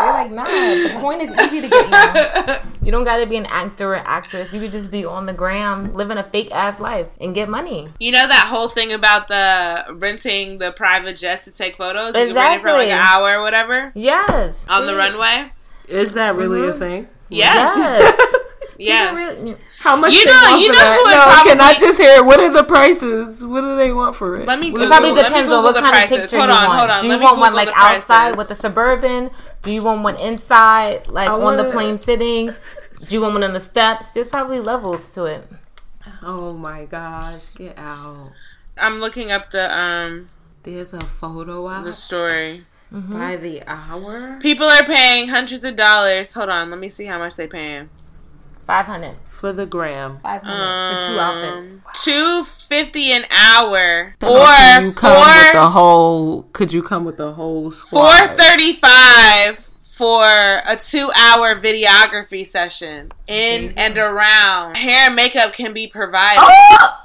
Speaker 3: They're like, nah. The coin is easy to get now. You don't got to be an actor or actress. You could just be on the gram, living a fake ass life, and get money.
Speaker 1: you know that whole thing about the renting the private jets to take photos? You can rent it for like an hour or whatever
Speaker 3: Yes.
Speaker 1: on the
Speaker 3: mm.
Speaker 1: runway?
Speaker 2: Is that really a thing?
Speaker 1: Yes.
Speaker 3: Yes.
Speaker 1: Yes.
Speaker 3: Really-
Speaker 2: How much
Speaker 1: You know-
Speaker 2: want
Speaker 1: you know who would
Speaker 2: no, can I
Speaker 1: probably-
Speaker 2: just hear what are the prices? What do they want for it?
Speaker 1: Let me
Speaker 3: It
Speaker 1: Google.
Speaker 3: probably
Speaker 1: let me
Speaker 3: depends on what
Speaker 1: the
Speaker 3: kind of picture
Speaker 1: Hold
Speaker 3: you
Speaker 1: on,
Speaker 3: want.
Speaker 1: hold on.
Speaker 3: Do you
Speaker 1: me
Speaker 3: want one like outside with the suburban? Do you want one inside, like on
Speaker 2: wanna-
Speaker 3: the plane sitting? Do you want one on the steps? There's probably levels to it.
Speaker 2: Oh my gosh! get out.
Speaker 1: I'm looking up the um
Speaker 2: There's a photo out
Speaker 1: the story.
Speaker 2: By the hour
Speaker 1: People are paying hundreds of dollars. Hold on, let me see how much they paying.
Speaker 3: 500.
Speaker 2: for the gram.
Speaker 3: 500 for two um, outfits.
Speaker 1: Two fifty an hour,
Speaker 2: Can
Speaker 1: or
Speaker 2: you come with the whole? Could you come with the whole
Speaker 1: four
Speaker 2: squad?
Speaker 1: thirty five for a two hour videography session in and around. Hair and makeup can be provided. Oh!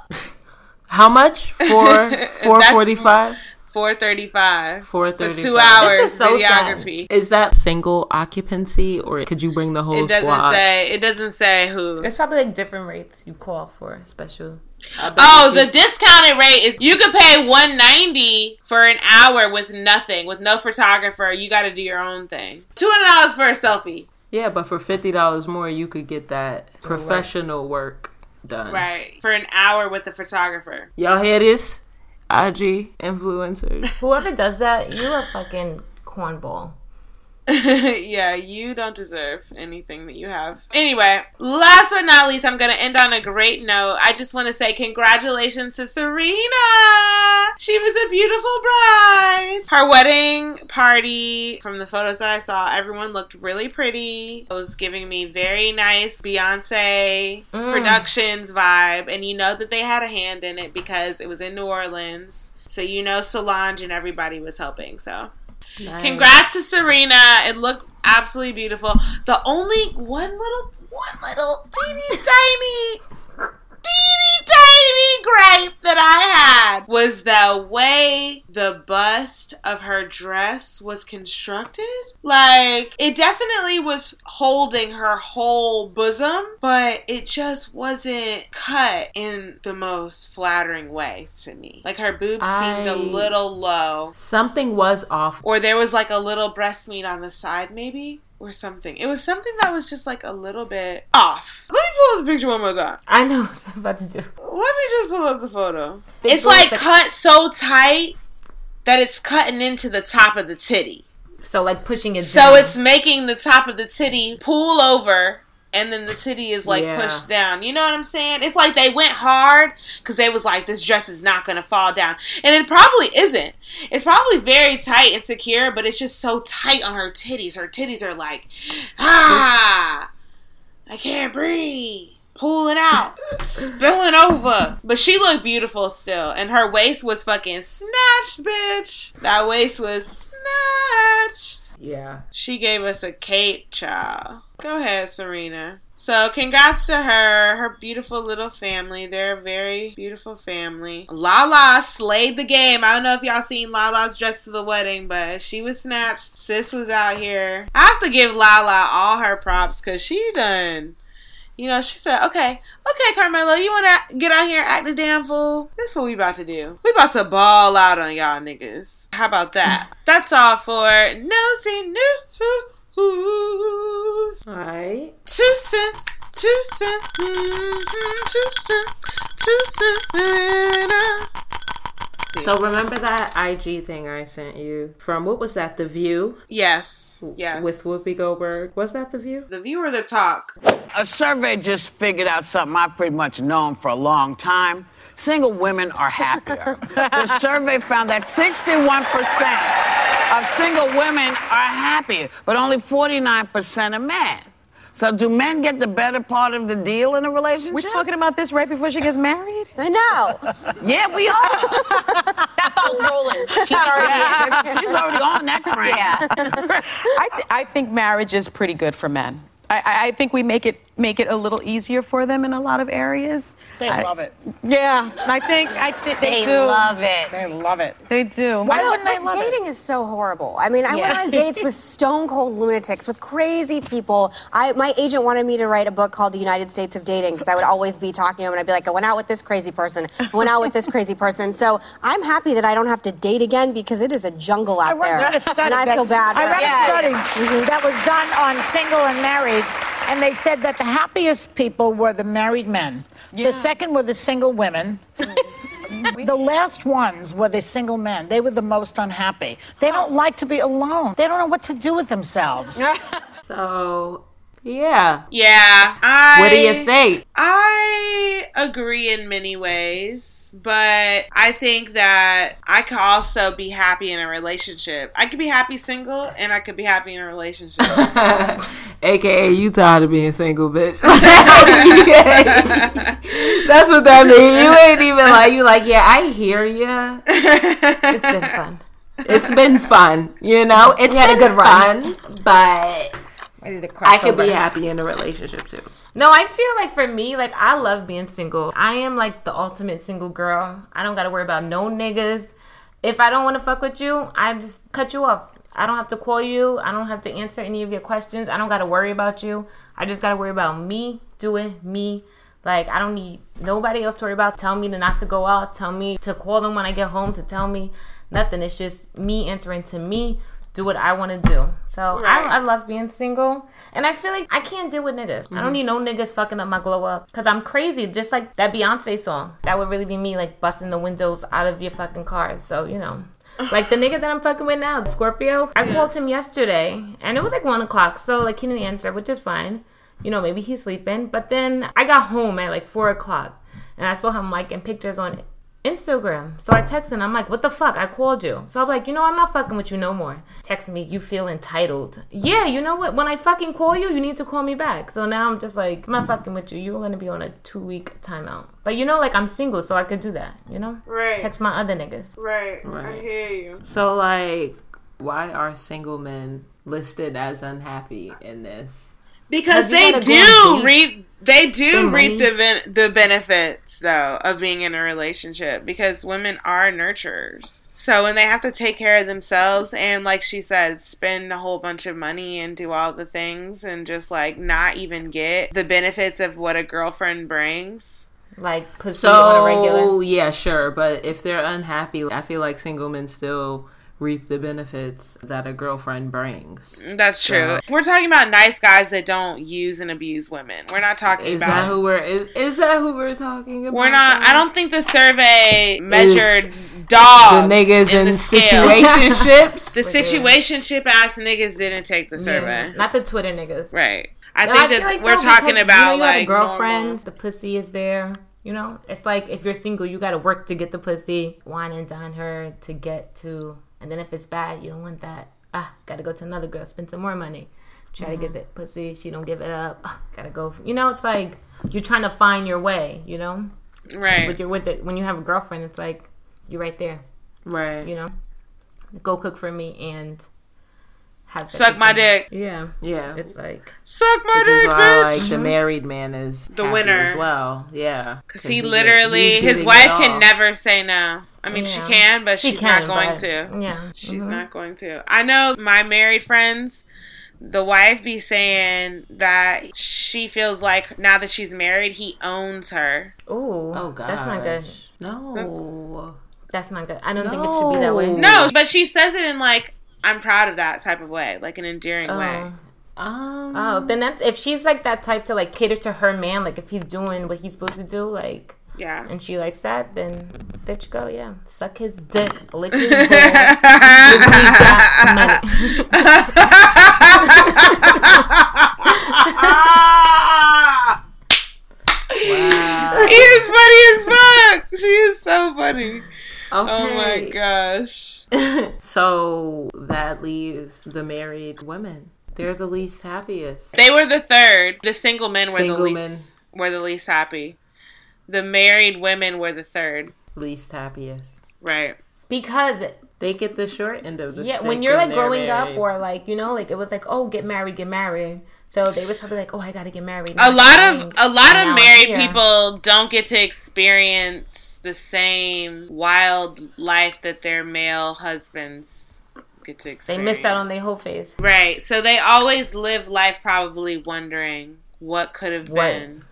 Speaker 2: How much for four forty five?
Speaker 1: Four thirty five
Speaker 2: Four
Speaker 1: for
Speaker 2: thirty
Speaker 1: two
Speaker 3: This
Speaker 1: hours
Speaker 3: is so
Speaker 1: videography.
Speaker 2: Is that single occupancy or could you bring the whole
Speaker 1: It doesn't
Speaker 2: squad?
Speaker 1: say. It doesn't say who.
Speaker 3: It's probably like different rates you call for special.
Speaker 1: Oh, uh, the discounted rate is you could pay one ninety for an hour with nothing, with no photographer. You got to do your own thing. Two hundred dollars for a selfie.
Speaker 2: Yeah, but for fifty dollars more, you could get that professional work done.
Speaker 1: Right. For an hour with a photographer.
Speaker 2: Y'all hear this? IG influencers.
Speaker 3: Whoever does that, you're fucking cornball.
Speaker 1: yeah, you don't deserve anything that you have. Anyway, last but not least, I'm going to end on a great note. I just want to say congratulations to Serena. She was a beautiful bride. Her wedding party, from the photos that I saw, everyone looked really pretty. It was giving me very nice Beyonce
Speaker 3: Mm.
Speaker 1: Productions vibe. And you know that they had a hand in it because it was in New Orleans. So you know Solange and everybody was helping. So
Speaker 2: Nice.
Speaker 1: Congrats to Serena. It looked absolutely beautiful. The only one little, one little teeny tiny, teeny tiny gripe that I had was the way the bust of her dress was constructed. Like, it definitely was holding her whole bosom, but it just wasn't cut in the most flattering way to me. Like, her boobs seemed a little low
Speaker 2: Something was off.
Speaker 1: or there was like a little breast meat on the side maybe or something it was something that was just like a little bit off let me pull up the picture one more time.
Speaker 3: I know what I'm about to do.
Speaker 1: Let me just pull up the photo.
Speaker 3: Big
Speaker 1: it's like cut so tight that it's cutting into the top of the titty.
Speaker 3: So like pushing it
Speaker 1: So
Speaker 3: down.
Speaker 1: it's making the top of the titty pull over and then the titty is like
Speaker 2: Yeah.
Speaker 1: pushed down. You know what I'm saying? It's like they went hard because they was like, this dress is not going to fall down. And it probably isn't. It's probably very tight and secure, but it's just so tight on her titties. Her titties are like, ah, I can't breathe. Pulling out, spilling over. But she looked beautiful still. And her waist was fucking snatched, bitch. That waist was snatched.
Speaker 2: Yeah.
Speaker 1: She gave us a cape, child. Go ahead, Serena. So, congrats to her, her beautiful little family. They're a very beautiful family. Lala slayed the game. I don't know if y'all seen Lala's dress to the wedding, but she was snatched. Sis was out here. I have to give Lala all her props because she done. You know, she said, okay, okay, Carmelo, you want to get out here and act a damn fool? That's what we about to do. We about to ball out on y'all niggas. How about that? That's all for Nosy News.
Speaker 2: Alright.
Speaker 1: Two cents, two cents, mhm, two cents, two cents.
Speaker 2: So remember that IG thing I sent you from what was that? The View
Speaker 1: Yes, yes.
Speaker 2: with Whoopi Goldberg. Was that The View?
Speaker 1: the viewer, the talk.
Speaker 5: A survey just figured out something I've pretty much known for a long time. Single women are happier. the survey found that 61% of single women are happy, but only 49% are men. So, do men get the better part of the deal in a relationship?
Speaker 6: We're talking about this right before she gets married?
Speaker 7: I know.
Speaker 5: Yeah, we are.
Speaker 6: That ball's rolling. She's already
Speaker 5: Yeah, she's already on that train.
Speaker 6: I, th- I think marriage is pretty good for men. I, I- I think we make it make it a little easier for them in a lot of areas.
Speaker 5: They
Speaker 6: I-
Speaker 5: love it.
Speaker 6: Yeah, I think I think they,
Speaker 7: They
Speaker 6: do.
Speaker 7: love it.
Speaker 5: They love it.
Speaker 6: They do. Why
Speaker 7: Well,
Speaker 6: wouldn't they
Speaker 7: but
Speaker 6: love it?
Speaker 7: dating is so horrible. I mean, I went on dates with stone cold lunatics, with crazy people. I my agent wanted me to write a book called The United States of Dating because I would always be talking to him and I'd be like, I went out with this crazy person, I went out with this crazy person. So I'm happy that I don't have to date again because it is a jungle out
Speaker 8: I
Speaker 7: there,
Speaker 8: a study
Speaker 7: and I feel bad.
Speaker 8: I read
Speaker 7: everybody.
Speaker 8: a study that was done on single and married, and they said that the happiest people were the married men. The second were the single women. Mm. the last ones were the single men. They were the most unhappy. They don't like to be alone. They don't know what to do with themselves.
Speaker 2: So yeah.
Speaker 1: Yeah, I.
Speaker 2: What do you think?
Speaker 1: I agree in many ways, but I think that I could also be happy in a relationship. I could be happy single, and I could be happy in a relationship.
Speaker 2: AKA you tired of being single, bitch. That's what that means. You ain't even like you like, yeah, I hear you.
Speaker 3: It's been fun.
Speaker 2: It's been fun, you know. It's
Speaker 3: had a
Speaker 2: been
Speaker 3: good run.
Speaker 2: but
Speaker 3: Ready to cross
Speaker 2: I could be happy in a relationship too.
Speaker 3: No, I feel like for me, like I love being single. I am like the ultimate single girl. I don't gotta worry about no niggas. If I don't want to fuck with you, I just cut you off. I don't have to call you. I don't have to answer any of your questions. I don't gotta worry about you. I just gotta worry about me doing me. Like I don't need nobody else to worry about. Tell me to not to go out. Tell me to call them when I get home. To tell me nothing. It's just me answering to me. Do what I want to do. So
Speaker 1: Right.
Speaker 3: I, I love being single, and I feel like I can't deal with niggas. I don't mm-hmm. need no niggas fucking up my glow up because I'm crazy. Just like that Beyonce song, that would really be me like busting the windows out of your fucking car. So you know, like the nigga that I'm fucking with now, Scorpio. I called him yesterday, and it was like one o'clock. So like he didn't answer, which is fine. You know, maybe he's sleeping. But then I got home at like four o'clock, and I saw him liking pictures on Instagram. So I texted him. I'm like, what the fuck? I called you. So I'm like, you know, I'm not fucking with you no more. Text me, you feel entitled. Yeah, you know what? When I fucking call you, you need to call me back. So now I'm just like, I'm not fucking with you. You're going to be on a two week timeout. But you know, like, I'm single, so I could do that, you know?
Speaker 1: Right.
Speaker 3: Text my other niggas.
Speaker 1: right.
Speaker 2: right.
Speaker 1: I hear you.
Speaker 2: So like, why are single men listed as unhappy in this?
Speaker 1: Because they
Speaker 3: gotta go on
Speaker 1: do
Speaker 3: dates.
Speaker 1: Reap. They do
Speaker 3: Spend
Speaker 1: reap the ben- the benefits though of being in a relationship because women are nurturers. So when they have to take care of themselves and like she said, spend a whole bunch of money and do all the things and just like not even get the benefits of what a girlfriend brings.
Speaker 3: Like, pussy on a regular.
Speaker 2: So yeah, sure, but if they're unhappy, I feel like single men still reap the benefits that a girlfriend brings.
Speaker 1: That's true. We're talking about nice guys that don't use and abuse women. We're not talking
Speaker 2: Is
Speaker 1: about
Speaker 2: that who we're is, is that who we're talking about?
Speaker 1: We're not. I don't think the survey measured
Speaker 2: the
Speaker 1: dogs.
Speaker 2: The niggas
Speaker 1: in
Speaker 2: in
Speaker 1: the
Speaker 2: situationships.
Speaker 1: The uh, situationship ass niggas didn't take the survey.
Speaker 3: Not the Twitter niggas.
Speaker 1: Right. I
Speaker 3: No,
Speaker 1: think
Speaker 3: feel
Speaker 1: that
Speaker 3: like
Speaker 1: we're
Speaker 3: no,
Speaker 1: talking about
Speaker 3: you know, you
Speaker 1: like
Speaker 3: girlfriend.
Speaker 1: normal-
Speaker 3: The pussy is there. You know, it's like if you're single, you got to work to get the pussy, wine and dine her to get to, and then if it's bad, you don't want that. Ah, got to go to another girl, spend some more money, try to
Speaker 1: Mm-hmm.
Speaker 3: get that pussy. She don't give it up. Ah, gotta go. You know, it's like you're trying to find your way. You know,
Speaker 1: Right.
Speaker 3: But you're with it when you have a girlfriend. It's like you're right there.
Speaker 2: right.
Speaker 3: You know, go cook for me and have
Speaker 1: Suck my dick.
Speaker 3: Yeah,
Speaker 2: Yeah.
Speaker 3: it's like
Speaker 1: Suck my
Speaker 2: Which is
Speaker 1: dick,
Speaker 2: why,
Speaker 1: bitch.
Speaker 2: like the married man is
Speaker 1: The
Speaker 2: happy
Speaker 1: winner.
Speaker 2: as well. Yeah,
Speaker 1: Because he
Speaker 2: get-
Speaker 1: literally,
Speaker 2: he's
Speaker 1: his wife can never say no. I mean,
Speaker 3: Yeah.
Speaker 1: she can, but
Speaker 3: She
Speaker 1: she's
Speaker 3: can,
Speaker 1: not going
Speaker 3: but-
Speaker 1: to.
Speaker 3: yeah.
Speaker 1: She's
Speaker 3: Mhm.
Speaker 1: not going to. I know my married friends, the wife be saying that she feels like now that she's married, he owns her.
Speaker 3: Ooh,
Speaker 2: Oh god,
Speaker 3: that's not good.
Speaker 2: No,
Speaker 3: That's not good. I don't think it should be that way.
Speaker 2: No.
Speaker 1: No, but she says it in like, I'm proud of that type of way, like an endearing way.
Speaker 3: Oh.
Speaker 2: um,
Speaker 3: Oh, then that's if she's like that type to like cater to her man, like if he's doing what he's supposed to do, like,
Speaker 1: Yeah.
Speaker 3: and she likes that, then bitch, go, yeah, suck his dick, lick his balls, give me that money.
Speaker 2: wow.
Speaker 1: He is funny as fuck. She is so funny. Oh my gosh.
Speaker 2: So that leaves the married women. They're the least happiest.
Speaker 1: They were the third. The single men were
Speaker 2: Single
Speaker 1: the least were the least happy. The married women were the third.
Speaker 2: Least happiest.
Speaker 1: Right.
Speaker 3: because
Speaker 2: They get the short end of the
Speaker 3: yeah,
Speaker 2: stick
Speaker 3: when you're like
Speaker 2: they're
Speaker 3: growing up or like you know, like it was like oh get married, get married. So they was probably like oh I gotta get married.
Speaker 1: A lot of a lot of married
Speaker 3: here.
Speaker 1: people don't get to experience the same wild life that their male husbands get to experience.
Speaker 3: They missed out on their whole phase,
Speaker 1: Right. So they always live life probably wondering what could have
Speaker 3: What?
Speaker 1: been.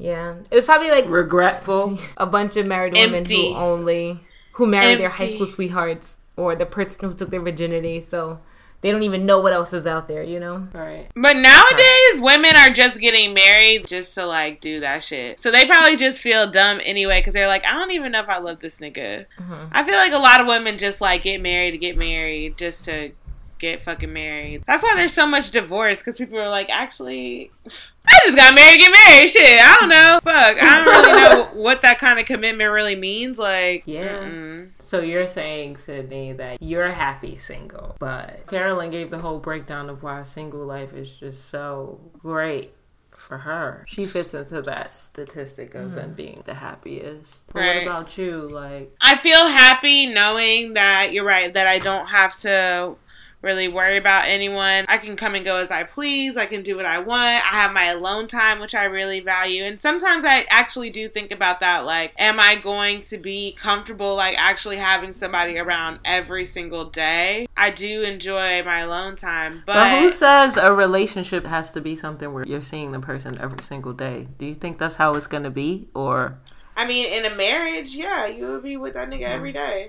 Speaker 3: Yeah, it was probably like
Speaker 2: regretful.
Speaker 3: a bunch of married women who only who married their high school sweethearts or the person who took their virginity, so they don't even know what else is out there. You know?
Speaker 2: Right.
Speaker 1: But nowadays, women are just getting married just to like do that shit. So they probably just feel dumb anyway because they're like, I don't even know if I love this nigga.
Speaker 3: Mm-hmm.
Speaker 1: I feel like a lot of women just like get married to get married just to get fucking married. That's why there's so much divorce because people are like, actually, I just got married get married. Shit, I don't know. Fuck, I don't really know what that kind of commitment really means. Like,
Speaker 2: Yeah.
Speaker 1: mm-mm.
Speaker 2: So you're saying, Sydney, that you're happy single, but Carolyn gave the whole breakdown of why single life is just so great for her. She fits into that statistic of them mm-hmm. being the happiest. But
Speaker 1: Right.
Speaker 2: what about you? Like,
Speaker 1: I feel happy knowing that you're right, that I don't have to really worry about anyone. I can come and go as I please. I can do what I want. I have my alone time, which I really value. And sometimes I actually do think about that like, am I going to be comfortable like actually having somebody around every single day? I do enjoy my alone time, but,
Speaker 2: but who says a relationship has to be something where you're seeing the person every single day? Do you think that's how it's gonna be, or
Speaker 1: I mean, in a marriage, yeah, you would be with that nigga every day.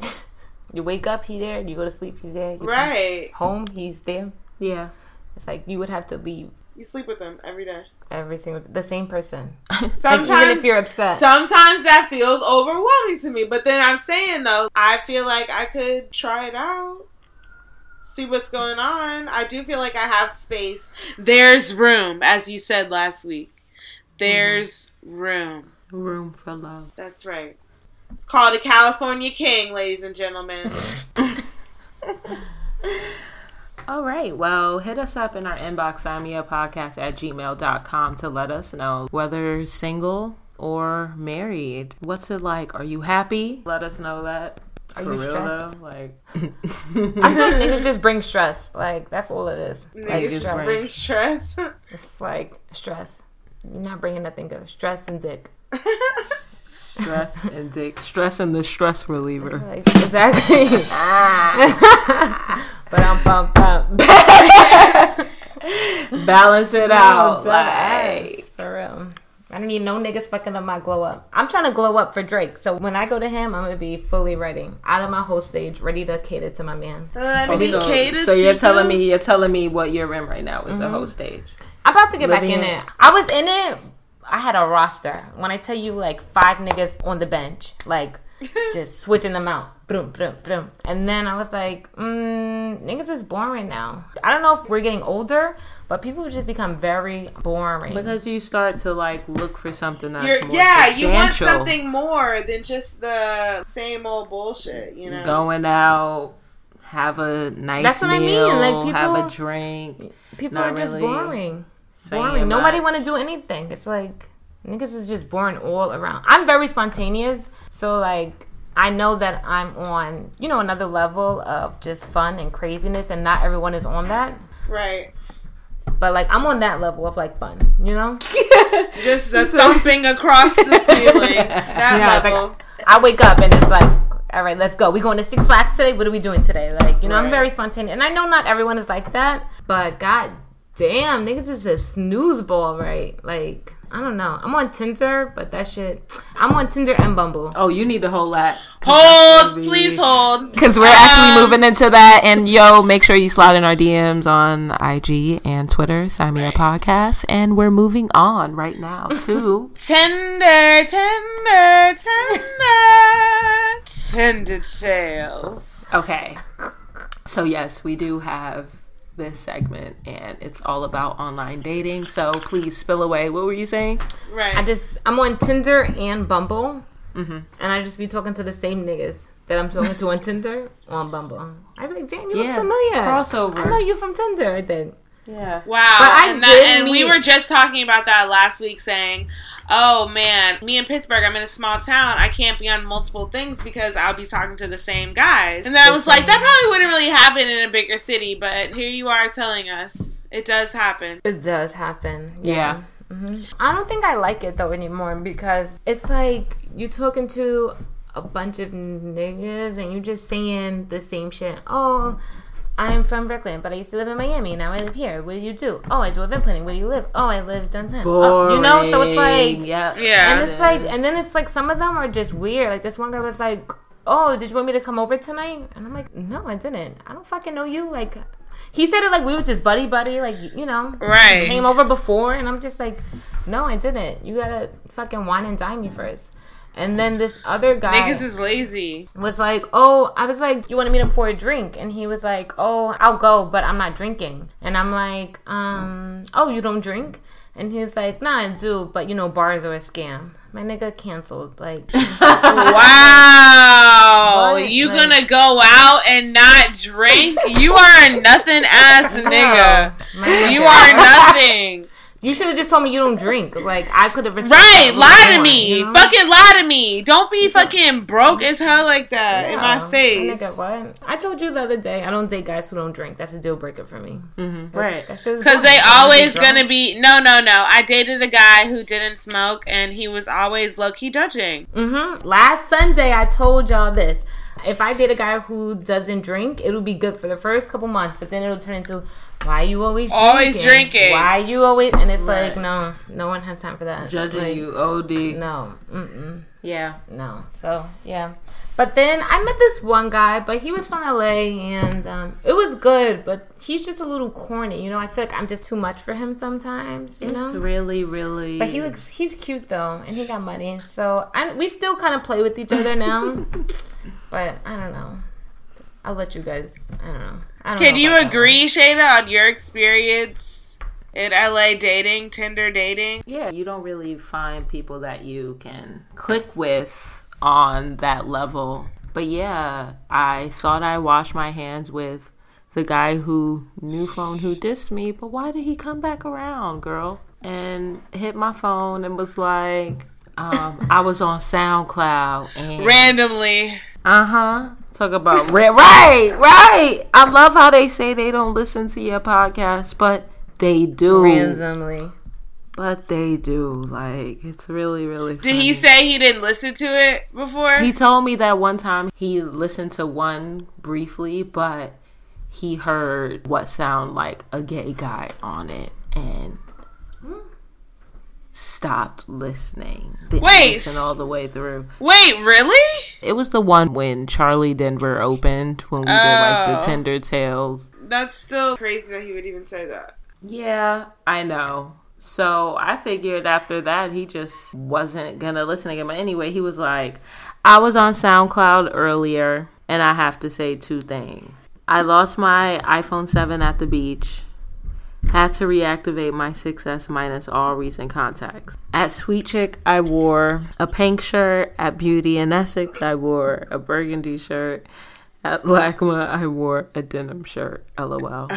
Speaker 3: You wake up, he there. You go to sleep, he's there. You come
Speaker 1: Right.
Speaker 3: Home, he's there.
Speaker 2: yeah?
Speaker 3: It's like you would have to leave
Speaker 1: You sleep with them every day.
Speaker 3: every single the same person.
Speaker 1: Sometimes,
Speaker 3: Like, even if you're upset.
Speaker 1: Sometimes that feels overwhelming to me. But then I'm saying though, I feel like I could try it out. See what's going on. I do feel like I have space. There's room, as you said last week. There's mm-hmm. room.
Speaker 2: Room for love.
Speaker 1: That's right. It's called a California King, ladies and gentlemen.
Speaker 2: All right. Well, hit us up in our inbox, podcast at gmail.com to let us know whether single or married. What's it like? Are you happy? Let us know that.
Speaker 3: Are
Speaker 2: For
Speaker 3: you
Speaker 2: real
Speaker 3: stressed?
Speaker 2: though? Like
Speaker 3: I feel like niggas just bring stress. Like that's all it is. Like
Speaker 1: Niggas
Speaker 2: it's
Speaker 1: just
Speaker 3: stress.
Speaker 1: bring stress.
Speaker 3: It's like stress. You're not bringing nothing good. Stress and dick.
Speaker 2: Stress and dick. Stress and the stress reliever.
Speaker 3: Like, exactly. Ah. but I'm bum bum.
Speaker 2: Balance it out.
Speaker 3: Dead
Speaker 2: Like
Speaker 3: for real. I don't need no niggas fucking up my glow up. I'm trying to glow up for Drake. So when I go to him, I'm gonna be fully ready, out of my whole stage, ready to cater to my man.
Speaker 1: Let
Speaker 2: Oh,
Speaker 1: me
Speaker 2: so,
Speaker 1: cater
Speaker 2: so you're
Speaker 1: you.
Speaker 2: telling me you're telling me what you're in right now is the mm-hmm. whole stage.
Speaker 3: I'm about to get back in
Speaker 2: it.
Speaker 3: it. I was in it. I had a roster. When I tell you, like five niggas on the bench, like just switching them out. Boom, boom, boom. And then I was like, mm, niggas is boring now. I don't know if we're getting older, but people just become very boring.
Speaker 2: Because you start to like look for something that's
Speaker 1: You're,
Speaker 2: more
Speaker 1: yeah, you want something more than just the same old bullshit, you know?
Speaker 2: going out, have a nice
Speaker 3: That's what I mean,
Speaker 2: meal,
Speaker 3: like,
Speaker 2: have a drink.
Speaker 3: people
Speaker 2: not
Speaker 3: are just
Speaker 2: really
Speaker 3: boring.
Speaker 2: Saying
Speaker 3: Boring. Nobody want to do anything. It's like niggas is just boring all around. I'm very spontaneous, so like I know that I'm on, you know, another level of just fun and craziness, and not everyone is on that.
Speaker 1: Right.
Speaker 3: But like I'm on that level of like fun, you know.
Speaker 1: Just a thumping across the ceiling. That
Speaker 3: Yeah,
Speaker 1: level.
Speaker 3: like I wake up and it's like, all right, let's go. We going to Six Flags today? What are we doing today? Like, you know, I'm very spontaneous, and I know not everyone is like that, but god damn, niggas is a snooze ball, right? Like, I don't know. I'm on Tinder, but that shit. I'm on Tinder and Bumble.
Speaker 2: Oh, you need to hold that.
Speaker 1: hold, please hold.
Speaker 2: Because we're
Speaker 1: Um,
Speaker 2: actually moving into that. And yo, make sure you slide in our DMs on IG and Twitter, Sign Me Up Podcast. And we're moving on right now to
Speaker 1: Tender, tender, tender, tender tales.
Speaker 2: Okay. So yes, we do have this segment and it's all about online dating. So please spill away. What were you saying?
Speaker 1: Right.
Speaker 3: I just I'm on Tinder and Bumble, mm-hmm. and I just be talking to the same niggas that I'm talking to on Tinder on Bumble. I be like, damn, you
Speaker 2: Yeah,
Speaker 3: look familiar.
Speaker 2: crossover.
Speaker 3: I know you from Tinder. I think.
Speaker 2: Yeah.
Speaker 1: Wow.
Speaker 3: But I
Speaker 1: and,
Speaker 3: did
Speaker 1: and we were just talking about that last week saying, oh man, me in Pittsburgh, I'm in a small town. I can't be on multiple things because I'll be talking to the same guys. And then I was like, that probably wouldn't really happen in a bigger city, but here you are telling us it does happen.
Speaker 3: It does happen.
Speaker 2: Yeah.
Speaker 3: hmm I don't think I like it though anymore because it's like you talking to a bunch of niggas and you're just saying the same shit. Oh, I'm from Brooklyn, but I used to live in Miami. Now I live here. What do you do? Oh, I do event planning. Where do you live? Oh, I live downtown. Oh, you know, so it's like,
Speaker 2: yeah.
Speaker 1: Yeah.
Speaker 3: and it's like, and then it's like some of them are just weird. Like this one guy was like, "Oh, did you want me to come over tonight?" And I'm like, "No, I didn't. I don't fucking know you." Like, he said it like we were just buddy buddy, like you know,
Speaker 1: Right.
Speaker 3: Came over before, and I'm just like, "No, I didn't. You gotta fucking wine and dine me first. And then this other guy
Speaker 1: Niggas is lazy.
Speaker 3: was like, "Oh, I was like, you want to meet him for a drink?" And he was like, "Oh, I'll go, but I'm not drinking." And I'm like, "Um, oh, you don't drink?" And he's like, "Nah, I do, but you know, bars are a scam." My nigga canceled. Like,
Speaker 1: Wow. You
Speaker 3: Like-
Speaker 1: gonna go out and not drink? You are a nothing ass nigga.
Speaker 3: nigga,
Speaker 1: You are nothing.
Speaker 3: You should have just told me you don't drink. Like, I could have
Speaker 1: Right, lie to me.
Speaker 3: You know?
Speaker 1: Fucking lie to me. Don't be fucking broke as hell like that in my face.
Speaker 3: Nigga, what? I told you the other day, I don't date guys who don't drink. That's a deal breaker for me.
Speaker 1: Mm-hmm.
Speaker 2: Right.
Speaker 1: Because they always
Speaker 3: drunk.
Speaker 1: gonna be no, no, no. I dated a guy who didn't smoke, and he was always low key judging.
Speaker 3: Mm-hmm. Last Sunday, I told y'all this. If I date a guy who doesn't drink, it'll be good for the first couple months, but then it'll turn into why you always drinking?
Speaker 1: Always drinking.
Speaker 3: Why you always? And it's
Speaker 2: Right.
Speaker 3: like no, no one has time for that.
Speaker 2: Judging
Speaker 3: Like,
Speaker 2: you, OD.
Speaker 3: No, mm-mm,
Speaker 2: Yeah.
Speaker 3: no. So yeah. But then I met this one guy, but he was from LA, and um, it was good. But he's just a little corny, you know. I feel like I'm just too much for him sometimes, you
Speaker 2: It's
Speaker 3: know.
Speaker 2: really, really.
Speaker 3: But he looks, he's cute though, and he got money. So I, we still kind of play with each other now. but I don't know. I'll let you guys. I don't know. I don't
Speaker 1: Can
Speaker 3: know
Speaker 1: you agree, Shayna, on your experience in LA dating, Tinder dating?
Speaker 2: Yeah, you don't really find people that you can click with on that level. But yeah, I thought I washed my hands with the guy who new phone who dissed me, but why did he come back around, girl? And hit my phone and was like, um, I was on SoundCloud and
Speaker 1: Randomly.
Speaker 2: Uh huh. Talk about ra- right, right. I love how they say they don't listen to your podcast, but they do.
Speaker 3: Randomly.
Speaker 2: But they do. Like it's really, really. Funny.
Speaker 1: Did he say he didn't listen to it before?
Speaker 2: He told me that one time he listened to one briefly, but he heard what sound like a gay guy on it and stopped listening. Didn't
Speaker 1: Wait.
Speaker 2: listen all the way through.
Speaker 1: Wait, really?
Speaker 2: It was the one when Charlie Denver opened when we did like
Speaker 1: Oh.
Speaker 2: the Tender Tales.
Speaker 1: That's still crazy that he would even say that.
Speaker 2: Yeah, I know. So I figured after that he just wasn't gonna listen again. But anyway, he was like, I was on SoundCloud earlier, and I have to say two things. I lost my iPhone 7 at the beach. Had to reactivate my 6S minus all recent contacts. At Sweet Chick, I wore a pink shirt. At Beauty and Essex, I wore a burgundy shirt. At Lacma, I wore a denim shirt. LOL.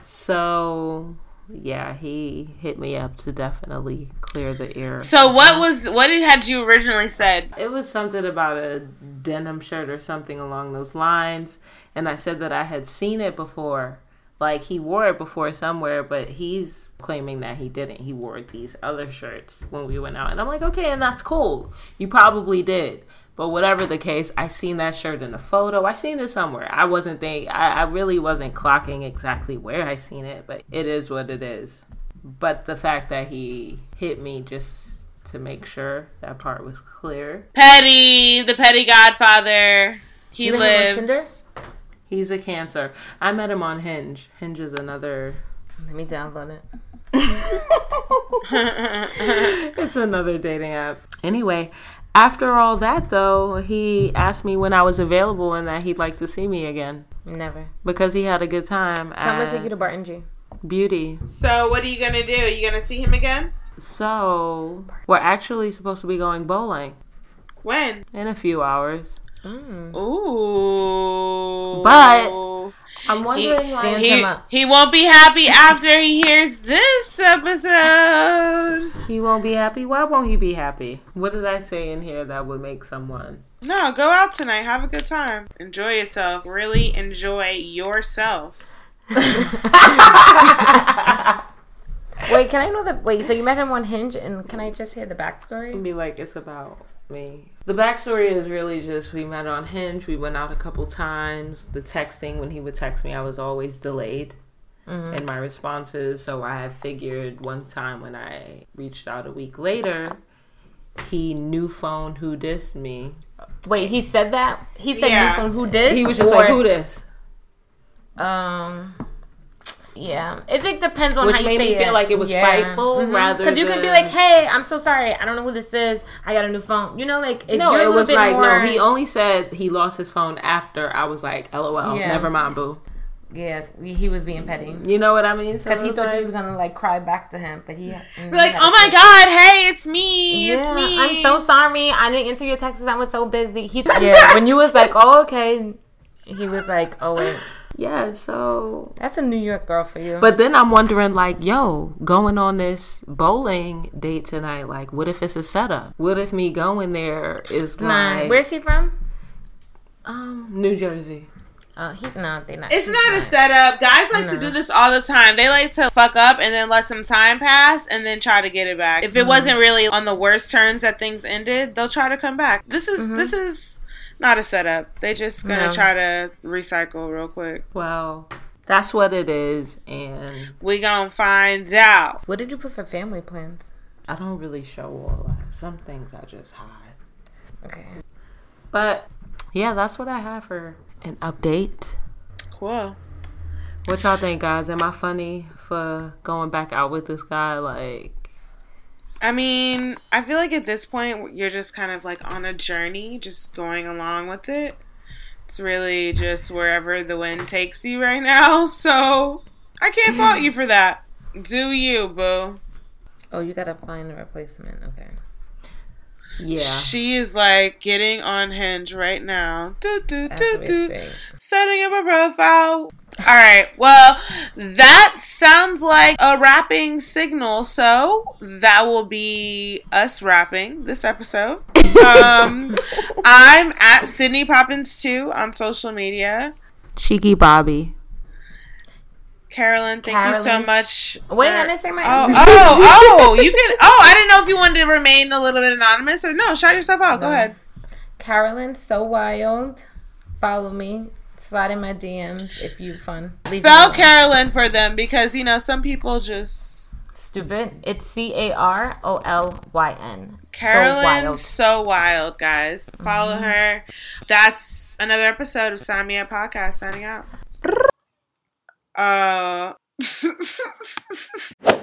Speaker 2: So, yeah, he hit me up to definitely clear the air.
Speaker 1: So what was what did had you originally said?
Speaker 2: It was something about a denim shirt or something along those lines. And I said that I had seen it before. Like he wore it before somewhere, but he's claiming that he didn't. He wore these other shirts when we went out. And I'm like, okay, and that's cool. You probably did. But whatever the case, I seen that shirt in a photo. I seen it somewhere. I wasn't think I, I really wasn't clocking exactly where I seen it, but it is what it is. But the fact that he hit me just to make sure that part was clear.
Speaker 1: Petty, the petty godfather. He
Speaker 3: You met him on
Speaker 1: lives.
Speaker 2: He's a cancer. I met him on Hinge. Hinge is another
Speaker 3: Let me download it.
Speaker 2: it's another dating app. Anyway, after all that though, he asked me when I was available and that he'd like to see me again
Speaker 3: Never.
Speaker 2: because he had a good time
Speaker 3: Tell me to take you to Barton G.
Speaker 2: Beauty.
Speaker 1: So what are you gonna do? Are you gonna see him again?
Speaker 2: So, we're actually supposed to be going bowling
Speaker 1: When?
Speaker 2: in a few hours. Oh.
Speaker 1: Ooh.
Speaker 2: But I'm wondering
Speaker 1: he,
Speaker 2: like,
Speaker 3: Stands
Speaker 1: he, he won't be happy after he hears this episode.
Speaker 2: he won't be happy. Why won't he be happy? What did I say in here that would make someone
Speaker 1: No, go out tonight. Have a good time. Enjoy yourself. Really enjoy yourself.
Speaker 3: Wait, can I know the wait? So you met him on Hinge, and can I just hear the backstory?
Speaker 2: And be like it's about me. The backstory is really just we met on Hinge. We went out a couple times. The texting when he would text me, I was always delayed in my responses. So I figured one time when I reached out a week later, he new phone who dissed me.
Speaker 3: Wait, he said that. He said
Speaker 1: Yeah.
Speaker 3: you from who did?
Speaker 2: He was just like who this,
Speaker 3: Um. Yeah, it like depends on
Speaker 2: which
Speaker 3: how you
Speaker 2: made me feel
Speaker 3: it.
Speaker 2: like it was
Speaker 3: Yeah.
Speaker 2: spiteful
Speaker 3: Mhm.
Speaker 2: rather.
Speaker 3: Cause you could be like, "Hey, I'm so sorry. I don't know who this is. I got a new phone." You know, like if
Speaker 2: No, it was like
Speaker 3: more,
Speaker 2: no. He only said he lost his phone after I was like, "LOL,
Speaker 3: Yeah.
Speaker 2: never mind, boo."
Speaker 3: yeah, he was being petty
Speaker 2: You know what I mean? So
Speaker 3: because he thought
Speaker 2: like-
Speaker 3: you was gonna like cry back to him, but he mm,
Speaker 1: like,
Speaker 3: he
Speaker 1: oh my god, hey, it's me.
Speaker 3: Yeah,
Speaker 1: It's me.
Speaker 3: I'm so sorry. I didn't answer your texts. I was so busy. He, yeah, when you was like, "Oh, okay," he was like, "Oh wait,
Speaker 2: yeah. So
Speaker 3: that's a New York girl for you."
Speaker 2: But then I'm wondering, like, yo, going on this bowling date tonight, like, what if it's a setup? What if me going there is
Speaker 3: nah,
Speaker 2: like,
Speaker 3: where's he from?
Speaker 2: um, New Jersey?
Speaker 3: Uh, he no, they not.
Speaker 1: It's
Speaker 3: he's
Speaker 1: not a setup. Guys like to do this all the time. They like to fuck up and then let some time pass and then try to get it back. If it wasn't really on the worst terms that things ended, they'll try to come back. This is this is not a setup. They just gonna
Speaker 3: No.
Speaker 1: try to recycle real quick.
Speaker 2: Well, that's what it is, and
Speaker 1: We gonna find out.
Speaker 3: What did you put for family plans?
Speaker 2: I don't really show all that. Some things I just hide.
Speaker 3: Okay.
Speaker 2: But yeah, that's what I have for an update.
Speaker 1: Cool.
Speaker 2: What y'all think, guys? Am I funny for going back out with this guy? Like,
Speaker 1: I mean, I feel like at this point you're just kind of like on a journey, just going along with it. It's really just wherever the wind takes you right now. So I can't fault you for that. Do you, boo?
Speaker 3: Oh, you gotta find a replacement. Okay.
Speaker 2: yeah.
Speaker 1: She is like getting on Hinge right now. Do, do,
Speaker 3: That's
Speaker 1: do, do. Setting up a profile. All right. Well, that sounds like a wrapping signal. So that will be us wrapping this episode. Um, I'm at Sydney Poppins too on social media.
Speaker 2: Cheeky Bobby.
Speaker 1: Carolyn, thank you so much.
Speaker 3: Wait,
Speaker 1: for-
Speaker 3: I didn't say my.
Speaker 1: Oh, oh, oh, you can. Oh, I didn't know if you wanted to remain a little bit anonymous or no. Shout yourself out. Go ahead.
Speaker 3: Carolyn, so wild. Follow me. Slide in my DMs if you fun. Leave
Speaker 1: Spell. Carolyn for them because you know some people just
Speaker 3: Stupid. It's C A R O L Y N.
Speaker 1: Carolyn, so wild, so wild, guys. Follow her. That's another episode of Sign Me Up Podcast. Signing out. Uh.